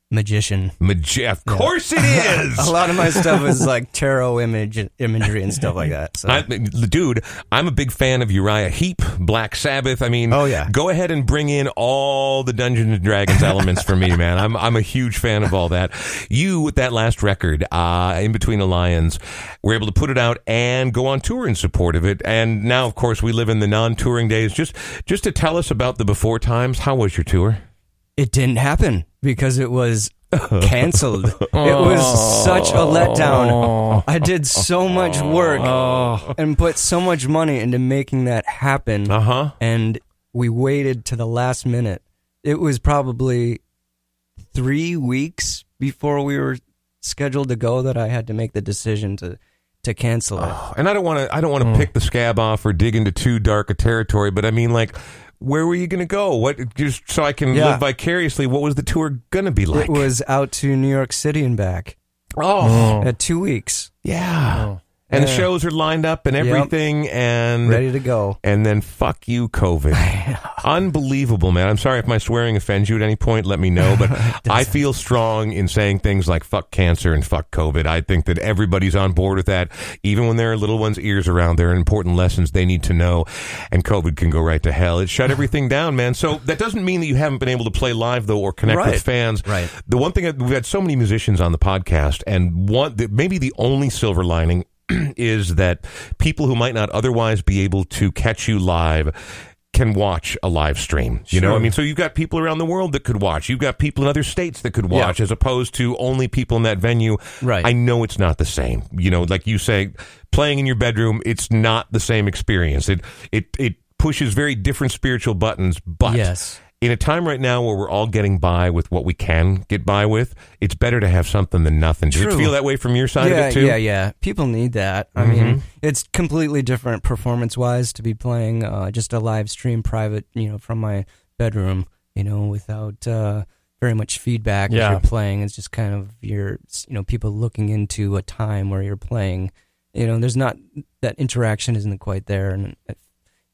Magician. Magi- of course it is. A lot of my stuff is like tarot image imagery and stuff like that. So I, dude, I'm a big fan of Uriah Heep, Black Sabbath. I mean, Oh, yeah. go ahead and bring in all the Dungeons and Dragons elements for me, man. I'm I'm a huge fan of all that. You with that last record, uh, in between the Lions, were able to put it out and go on tour in support of it. And now, of course, we live in the non-touring days. Just just to tell us about the before times. How was your tour? It didn't happen because it was canceled. it was such a letdown. I did so much work Oh, and put so much money into making that happen. Uh huh. and we waited to the last minute. It was probably three weeks before we were scheduled to go that I had to make the decision to to cancel it. And I don't want to I don't want to Hmm. pick the scab off or dig into too dark a territory, but I mean like where were you going to go? What just so I can Yeah. live vicariously? What was the tour going to be like? It was out to New York City and back oh, at two weeks, yeah. Oh. And the shows are lined up and Yep. everything and ready to go. and then fuck you COVID. Unbelievable, man. I'm sorry if my swearing offends you at any point, let me know, but I feel strong in saying things like fuck cancer and fuck COVID. I think that everybody's on board with that. Even when there are little ones' ears around, there are important lessons they need to know, and COVID can go right to hell. It shut everything down, man. So that doesn't mean that you haven't been able to play live though or connect with fans. Right. The one thing that we've had so many musicians on the podcast, and one maybe the only silver lining is that people who might not otherwise be able to catch you live can watch a live stream. You know, I mean, so you've got people around the world that could watch. You've got people in other states that could watch, as opposed to only people in that venue. Right. I know it's not the same. You know, like you say, playing in your bedroom, it's not the same experience. It it it pushes very different spiritual buttons, but Yes. In a time right now where we're all getting by with what we can get by with, it's better to have something than nothing. Does it feel that way from your side yeah, of it too? Mm-hmm. yeah, yeah. People need that. I mean, it's completely different performance wise to be playing uh, just a live stream private, you know, from my bedroom, you know, without uh, very much feedback as Yeah. you're playing. It's just kind of your, you know, people looking into a time where you're playing. You know, there's not that interaction isn't quite there, and it,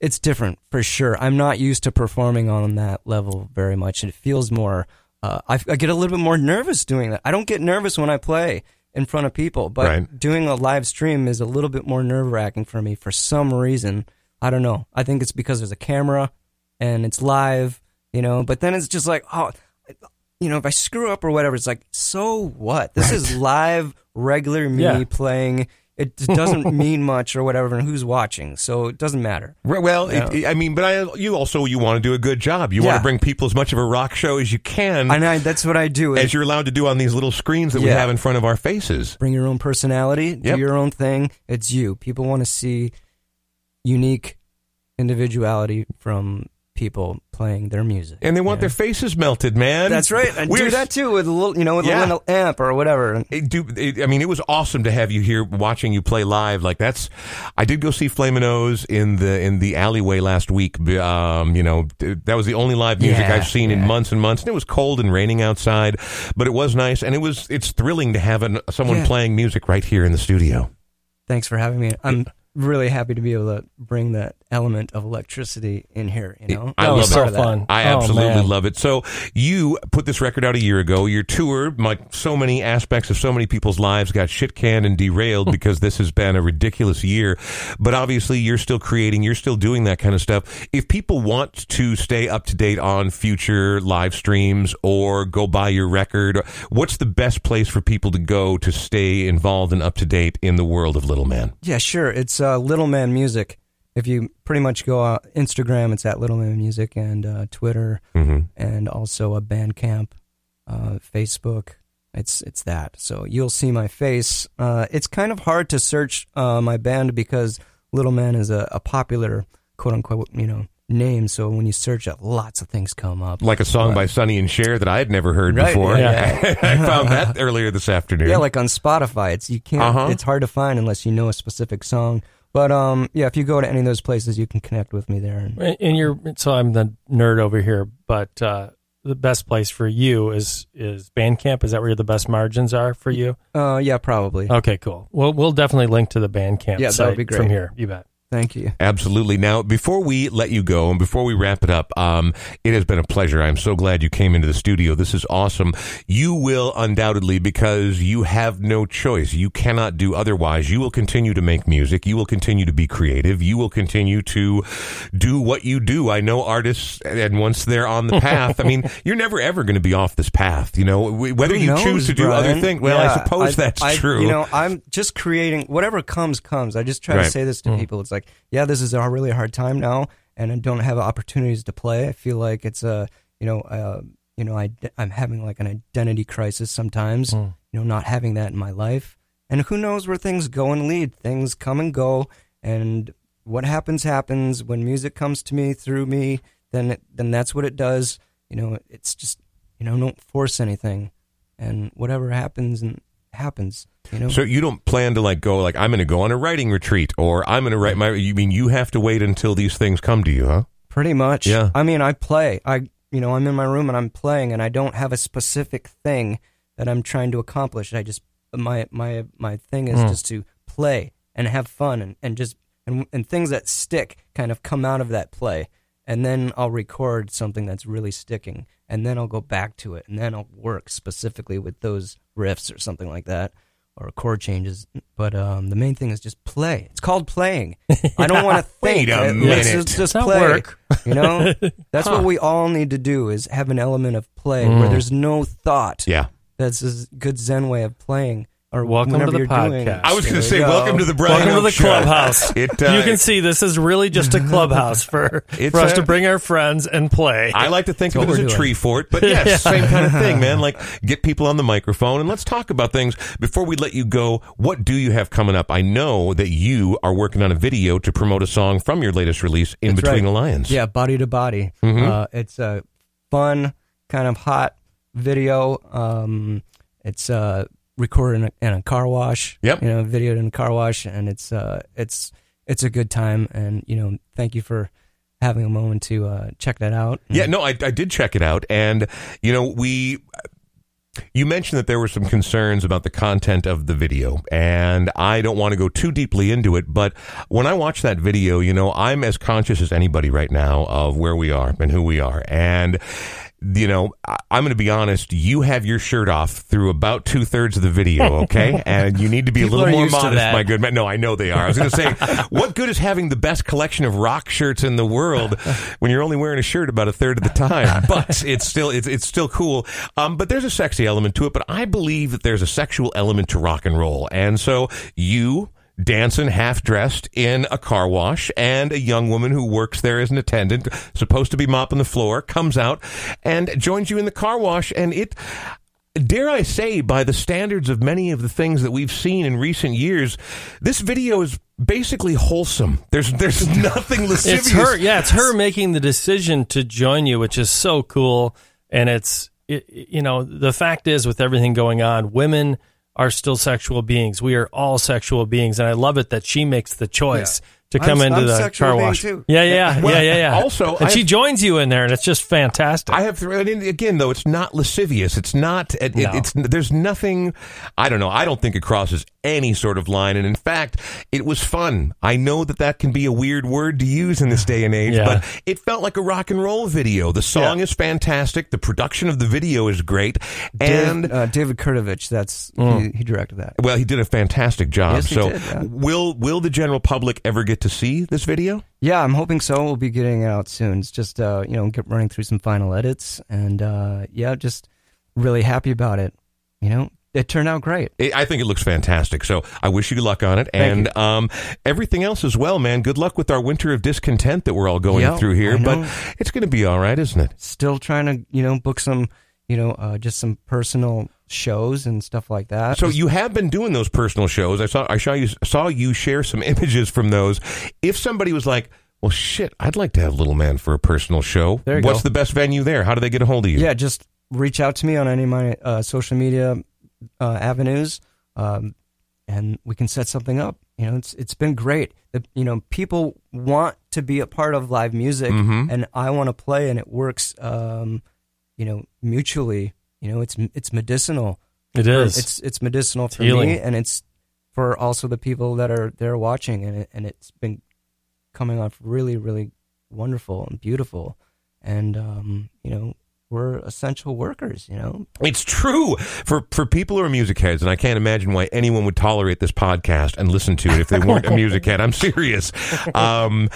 it's different for sure. I'm not used to performing on that level very much. It feels more. Uh, I, I get a little bit more nervous doing that. I don't get nervous when I play in front of people, but Right. doing a live stream is a little bit more nerve wracking for me for some reason. I don't know. I think it's because there's a camera and it's live, you know. But then it's just like, oh, you know, if I screw up or whatever, it's like, so what? This is live, regular me Yeah. playing. It doesn't mean much or whatever, and who's watching, so it doesn't matter. Right, Well, Yeah. it, I mean, but I, you also you want to do a good job. You want to bring people as much of a rock show as you can, And I, that's what I do. as you're allowed to do on these little screens that we have in front of our faces. bring your own personality, Yep. do your own thing. It's you. People want to see unique individuality from people playing their music. And they want their faces melted, man. That's right. I do that too with a little, you know, with Yeah. a little amp or whatever. It do, it, I mean, it was awesome to have you here watching you play live. Like that's, I did go see Flamin' Oh's in the in the alleyway last week. Um, you know, that was the only live music Yeah, I've seen in months and months. And it was cold and raining outside, but it was nice, and it was it's thrilling to have an, someone Yeah. playing music right here in the studio. Thanks for having me. I'm really happy to be able to bring that element of electricity in here. You know, I that love was it. so Part of that. fun. I Oh, absolutely man. love it. So you put this record out a year ago. Your tour, like so many aspects of so many people's lives, got shit canned and derailed because this has been a ridiculous year. But obviously, you're still creating. You're still doing that kind of stuff. If people want to stay up to date on future live streams or go buy your record, what's the best place for people to go to stay involved and up to date in the world of Little Man? Yeah, sure. It's uh, Little Man Music. If you pretty much go uh, Instagram, it's at Little Man Music, and uh, Twitter, Mm-hmm. and also a Bandcamp, uh, Facebook. It's it's that. So you'll see my face. Uh, it's kind of hard to search uh, my band because Little Man is a, a popular quote unquote you know name. So when you search it, lots of things come up. Like a song by Sonny and Cher that I had never heard Right, before. yeah, I found that earlier this afternoon. Yeah, like on Spotify, it's you can't. Uh-huh. It's hard to find unless you know a specific song. But um, yeah, if you go to any of those places, you can connect with me there. And, And you're so I'm the nerd over here, but uh, the best place for you is is Bandcamp. Is that where the best margins are for you? Uh, yeah, probably. Okay, cool. Well, we'll definitely link to the Bandcamp Yeah, that would be great. from here. You bet. Thank you. Absolutely. Now, before we let you go and before we wrap it up, um, it has been a pleasure. I'm so glad you came into the studio. This is awesome. You will undoubtedly, because you have no choice, you cannot do otherwise. You will continue to make music. You will continue to be creative. You will continue to do what you do. I know artists, and once they're on the path, I mean, you're never ever going to be off this path. You know, whether you choose to do other Brian? things. Well, I Yeah, suppose that's I- true. You know, I'm just creating whatever comes comes. I just try Right. to say this to people. It's like, yeah, this is a really hard time now, and I don't have opportunities to play. I feel like it's a, you know, uh, you know, I I'm having like an identity crisis sometimes. You know, not having that in my life, and who knows where things go and lead. Things come and go, and what happens happens. When music comes to me through me, then it, then that's what it does. You know, it's just you know, don't force anything, and whatever happens and happens. You know, So you don't plan to like go like I'm going to go on a writing retreat or I'm going to write my. You mean you have to wait until these things come to you, huh? pretty much. Yeah. I mean, I play. I you know, I'm in my room and I'm playing, and I don't have a specific thing that I'm trying to accomplish. I just my my my thing is hmm. just to play and have fun and, and just and and things that stick kind of come out of that play. And then I'll record something that's really sticking, and then I'll go back to it, and then I'll work specifically with those riffs or something like that, or chord changes. But um, the main thing is just play. It's called playing. I don't want to think. Wait think. a Let's minute. just, just play. work. You know, that's Huh. what we all need to do is have an element of play Mm. where there's no thought. Yeah. That's a good Zen way of playing. Or Welcome to the you're doing. podcast. I was going to say, go. welcome to the Brian Welcome to the Show. clubhouse. It, uh, you can see this is really just a clubhouse for for us a- to bring our friends and play. I like to think of it what as a doing. tree fort, but yes, same kind of thing, man. Like get people on the microphone and let's talk about things. Before we let you go, what do you have coming up? I know that you are working on a video to promote a song from your latest release, In That's Between right. the Lions. Yeah, body to body. Mhm. Uh, it's a fun, kind of hot video. Um, it's uh, recorded in a, in a car wash. Yep. You know, videoed in a car wash, and it's uh, it's it's a good time. And you know, thank you for having a moment to uh, check that out. Yeah, no, I, I did check it out, and you know, we. You mentioned that there were some concerns about the content of the video, and I don't want to go too deeply into it, but when I watch that video, you know, I'm as conscious as anybody right now of where we are and who we are. And, you know, I- I'm going to be honest, you have your shirt off through about two thirds of the video, okay? and you need to be a little more modest, my good man. No, I know they are. I was going to say, what good is having the best collection of rock shirts in the world when you're only wearing a shirt about a third of the time? But it's still it's it's still cool. Um, but there's a sexy element to it. But I believe that there's a sexual element to rock and roll, and so you. Dancing half dressed in a car wash, and a young woman who works there as an attendant, supposed to be mopping the floor, comes out and joins you in the car wash. And it, dare I say, by the standards of many of the things that we've seen in recent years, this video is basically wholesome. There's there's nothing lascivious. it's her, yeah, it's her making the decision to join you, which is so cool. And it's, it, you know, the fact is, with everything going on, women are still sexual beings. We are all sexual beings, and I love it that she makes the choice to I'm- come into I'm the sexual car wash. too. Yeah, yeah, Well, yeah, yeah, yeah. also, and I she have- joins you in there, and it's just fantastic. I have again though it's not lascivious. It's not. It, it- No. It's there's nothing. I don't know. I don't think it crosses any sort of line. And in fact, it was fun. I know that that can be a weird word to use in this day and age, Yeah. but it felt like a rock and roll video. The song is fantastic. The production of the video is great, and. Dave, uh, David Kurtovich, that's Mm. he, he directed that. well, he did a fantastic job. Yes, so, did, yeah. will will the general public ever get to see this video? Yeah, I'm hoping so. We'll be getting it out soon. It's just uh, you know, get running through some final edits, and uh, yeah, just really happy about it. You know, it turned out great. I I think it looks fantastic. So I wish you luck on it, Thank and um, everything else as well, man. Good luck with our winter of discontent that we're all going Yeah, through here. But it's going to be all right, isn't it? Still trying to you know book some you know uh, just some personal shows and stuff like that. So you have been doing those personal shows. I saw I saw you saw you share some images from those. If somebody was like, "Well, shit, I'd like to have Little Man for a personal show," There you what's go. the best venue there? How do they get a hold of you? yeah, just reach out to me on any of my uh, social media uh, avenues, um, and we can set something up. You know, it's it's been great. The, you know, people want to be a part of live music, Mhm. and I want to play, and it works. Um, you know, mutually, you know, it's it's medicinal. It is. It's it's medicinal for healing. me, and it's for also the people that are there watching, and it, and it's been coming off really, really wonderful and beautiful, and um, you know, we're essential workers. You know, It's true for for people who are music heads, and I can't imagine why anyone would tolerate this podcast and listen to it if they weren't a music head. I'm serious. Um,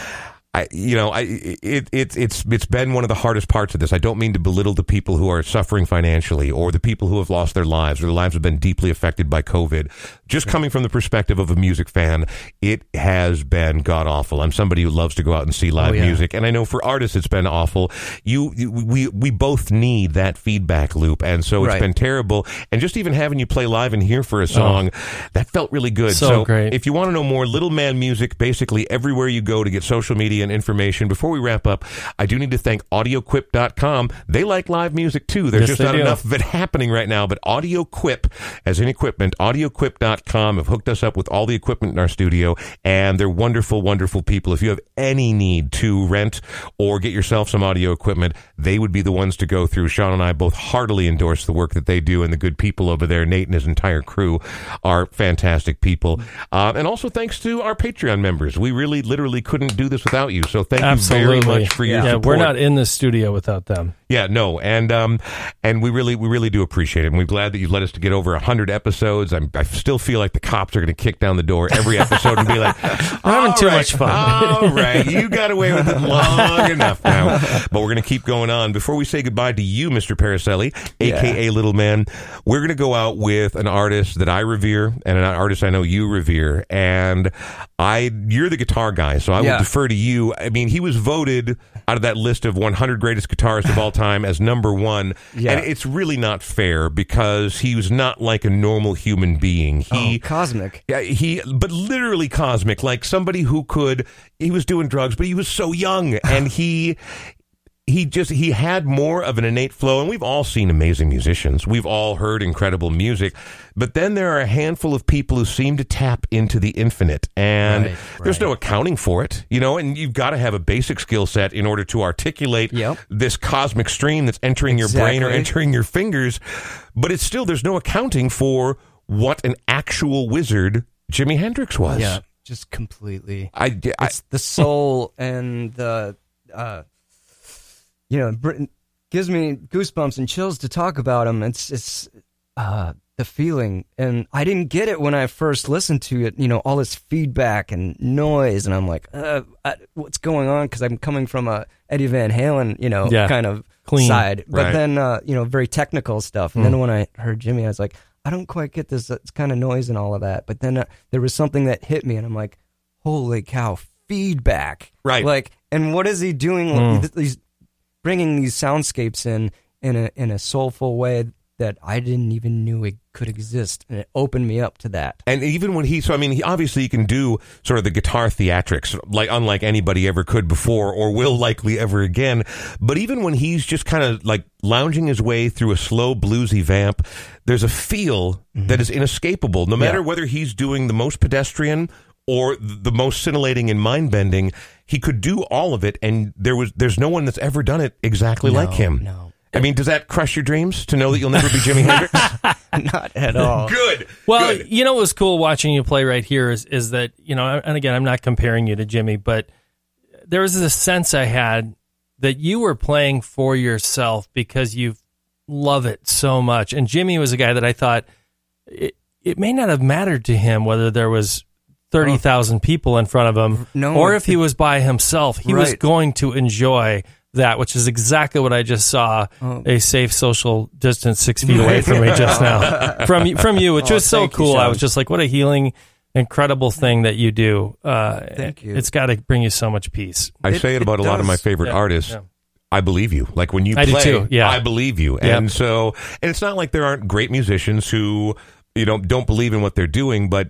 I, you know, I it, it it's it's been one of the hardest parts of this. I don't mean to belittle the people who are suffering financially, or the people who have lost their lives, or their lives have been deeply affected by COVID. Just coming from the perspective of a music fan, it has been god awful. I'm somebody who loves to go out and see live oh, yeah. music, and I know for artists it's been awful. You, you we we both need that feedback loop, and so it's Right. been terrible. And just even having you play live and hear for a oh. song, that felt really good. So great. If you want to know more Little Man music, basically everywhere you go to get social media and information. Before we wrap up, I do need to thank AudioQuip.com. They like live music too. There's Yes, just not do. enough of it happening right now. But AudioQuip, as in equipment, AudioQuip.com have hooked us up with all the equipment in our studio, and they're wonderful, wonderful people. If you have any need to rent or get yourself some audio equipment, they would be the ones to go through. Sean and I both heartily endorse the work that they do, and the good people over there, Nate and his entire crew, are fantastic people. Uh, and also thanks to our Patreon members. We really, literally couldn't do this without you. So thank Absolutely. you very much for your yeah, support. we're not in the studio without them. Yeah, no, and um, and we really, we really do appreciate it, and we're glad that you've let us to get over hundred episodes. I'm, I still feel like the cops are going to kick down the door every episode and be like, We're having too much fun." All right, you got away with it long enough now, but we're going to keep going on. Before we say goodbye to you, Mr. Perricelli, aka Little Man, we're going to go out with an artist that I revere and an artist I know you revere, and I, you're the guitar guy, so I will Yeah. defer to you. I mean, he was voted out of that list of 100 greatest guitarists of all time as number one. Yeah. And it's really not fair because he was not like a normal human being. He. oh, cosmic. Yeah, he, but literally cosmic, like somebody who could, he was doing drugs, but he was so young and he, he just, he had more of an innate flow. And we've all seen amazing musicians. We've all heard incredible music. But then there are a handful of people who seem to tap into the infinite and Right, there's no accounting for it, you know, and you've got to have a basic skill set in order to articulate Yep. this cosmic stream that's entering your brain or entering your fingers. But it's still, there's no accounting for what an actual wizard Jimi Hendrix was. Yeah, just completely. I, I It's the soul and the, uh, you know, br- gives me goosebumps and chills to talk about him. It's it's uh, the feeling, and I didn't get it when I first listened to it. You know, all this feedback and noise, and I'm like, uh, I, what's going on? Because I'm coming from a Eddie Van Halen, you know, Yeah. kind of Clean. side, but Right. then uh, you know, very technical stuff. And then when I heard Jimi, I was like, I don't quite get this uh, kind of noise and all of that. But then uh, there was something that hit me, and I'm like, holy cow, feedback, Right. Like, and what is he doing? Mm. He's bringing these soundscapes in in a in a soulful way that I didn't even knew it could exist, and it opened me up to that. And even when he, so I mean, he obviously he can do sort of the guitar theatrics, like unlike anybody ever could before or will likely ever again. But even when he's just kind of like lounging his way through a slow bluesy vamp, there's a feel mm-hmm. that is inescapable. No matter Yeah. whether he's doing the most pedestrian or the most scintillating and mind bending, he could do all of it, and there was there's no one that's ever done it exactly like him. no. I mean, does that crush your dreams to know that you'll never be Jimi Hendrix? Not at all. Good. Well, Good. you know what was cool watching you play right here is is that you know, and again, I'm not comparing you to Jimi, but there was this sense I had that you were playing for yourself because you love it so much. And Jimi was a guy that I thought it, it may not have mattered to him whether there was thirty thousand people in front of him, No, or it- if he was by himself. He was going to enjoy that, which is exactly what I just saw Oh. a safe social distance six feet away from me just now from from you, which Oh, was so thank you, cool. I was just like, what a healing, incredible thing that you do. Uh, Thank you. It's got to bring you so much peace. I It- say it it about a lot of my favorite Yeah, artists. yeah. I believe you. Like when you I do play, too, yeah. I believe you. Yeah. And so, and it's not like there aren't great musicians who, you know, don't believe in what they're doing, but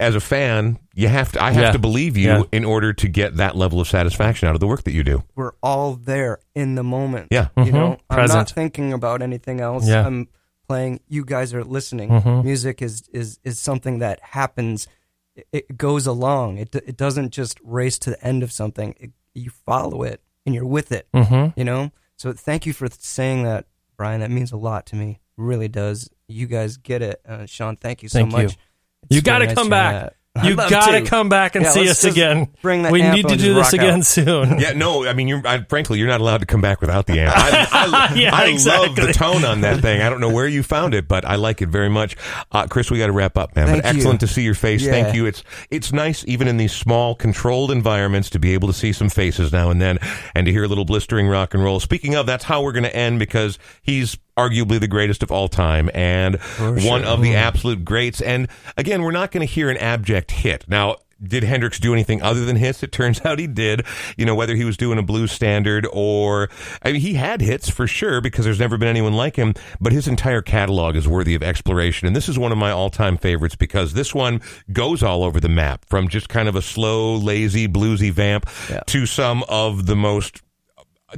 as a fan, you have to, I have Yeah. to believe you Yeah. in order to get that level of satisfaction out of the work that you do. We're all there in the moment. Yeah. You know, I'm Present. not thinking about anything else. Yeah. I'm playing. You guys are listening. Mhm. Music is is is something that happens. It, it goes along. It it doesn't just race to the end of something. It, you follow it and you're with it. Mm-hmm. You know. So thank you for saying that Brian. That means a lot to me. Really does. You guys get it. Uh, Sean, thank you so Thank you. much. You It's got to come back. I'd You love got to to. come back and Yeah, see let's us just again. bring that we amp need to and do just this rock out. again soon. Yeah, no, I mean, you're, I, frankly, you're not allowed to come back without the amp. I, I, Yeah, I love exactly. the tone on that thing. I don't know where you found it, but I like it very much. Uh, Chris, we got to wrap up, man. Thank but you. excellent to see your face. Yeah. Thank you. It's it's nice, even in these small, controlled environments, to be able to see some faces now and then, and to hear a little blistering rock and roll. Speaking of, that's how we're going to end because he's arguably the greatest of all time and one of the absolute greats. And again, we're not going to hear an abject hit now. Did Hendrix do anything other than hits? It turns out he did. You know, whether he was doing a blues standard or, I mean, he had hits for sure because there's never been anyone like him, but his entire catalog is worthy of exploration. And this is one of my all time favorites because this one goes all over the map from just kind of a slow, lazy, bluesy vamp Yeah. to some of the most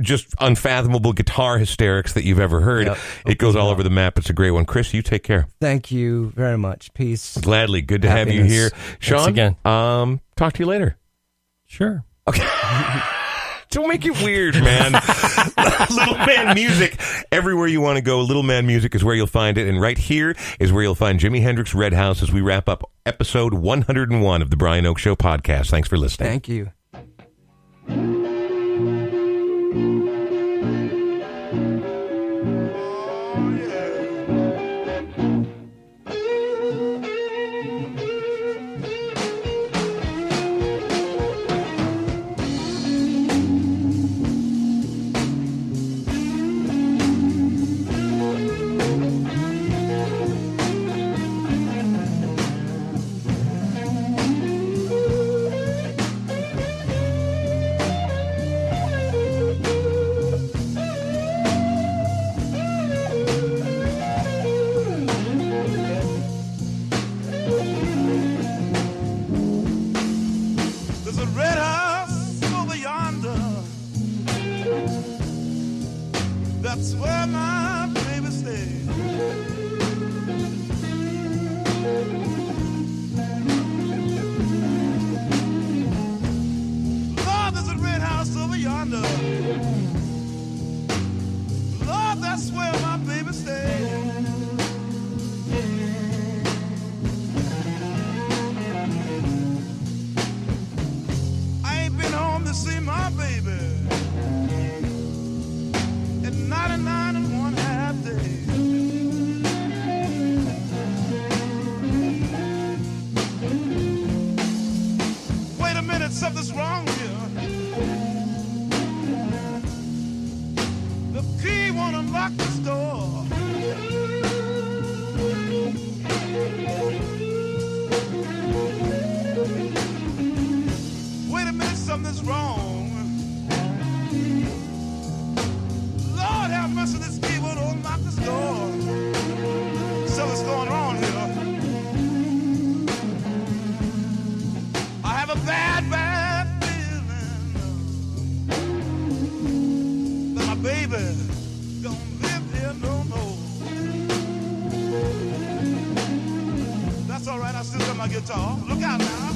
just unfathomable guitar hysterics that you've ever heard. Yep. It goes all over the map. It's a great one. Chris, you take care. Thank you very much. Peace. Gladly. Good to have you here. Sean, again. um, talk to you later. Sure. Okay. Don't make it weird, man. Little Man Music. Everywhere you want to go, Little Man Music is where you'll find it. And right here is where you'll find Jimi Hendrix Red House as we wrap up episode 101 of the Brian Oake Show podcast. Thanks for listening. Thank you. The key won't unlock this door. Wait a minute, something's wrong. My guitar. Look out now.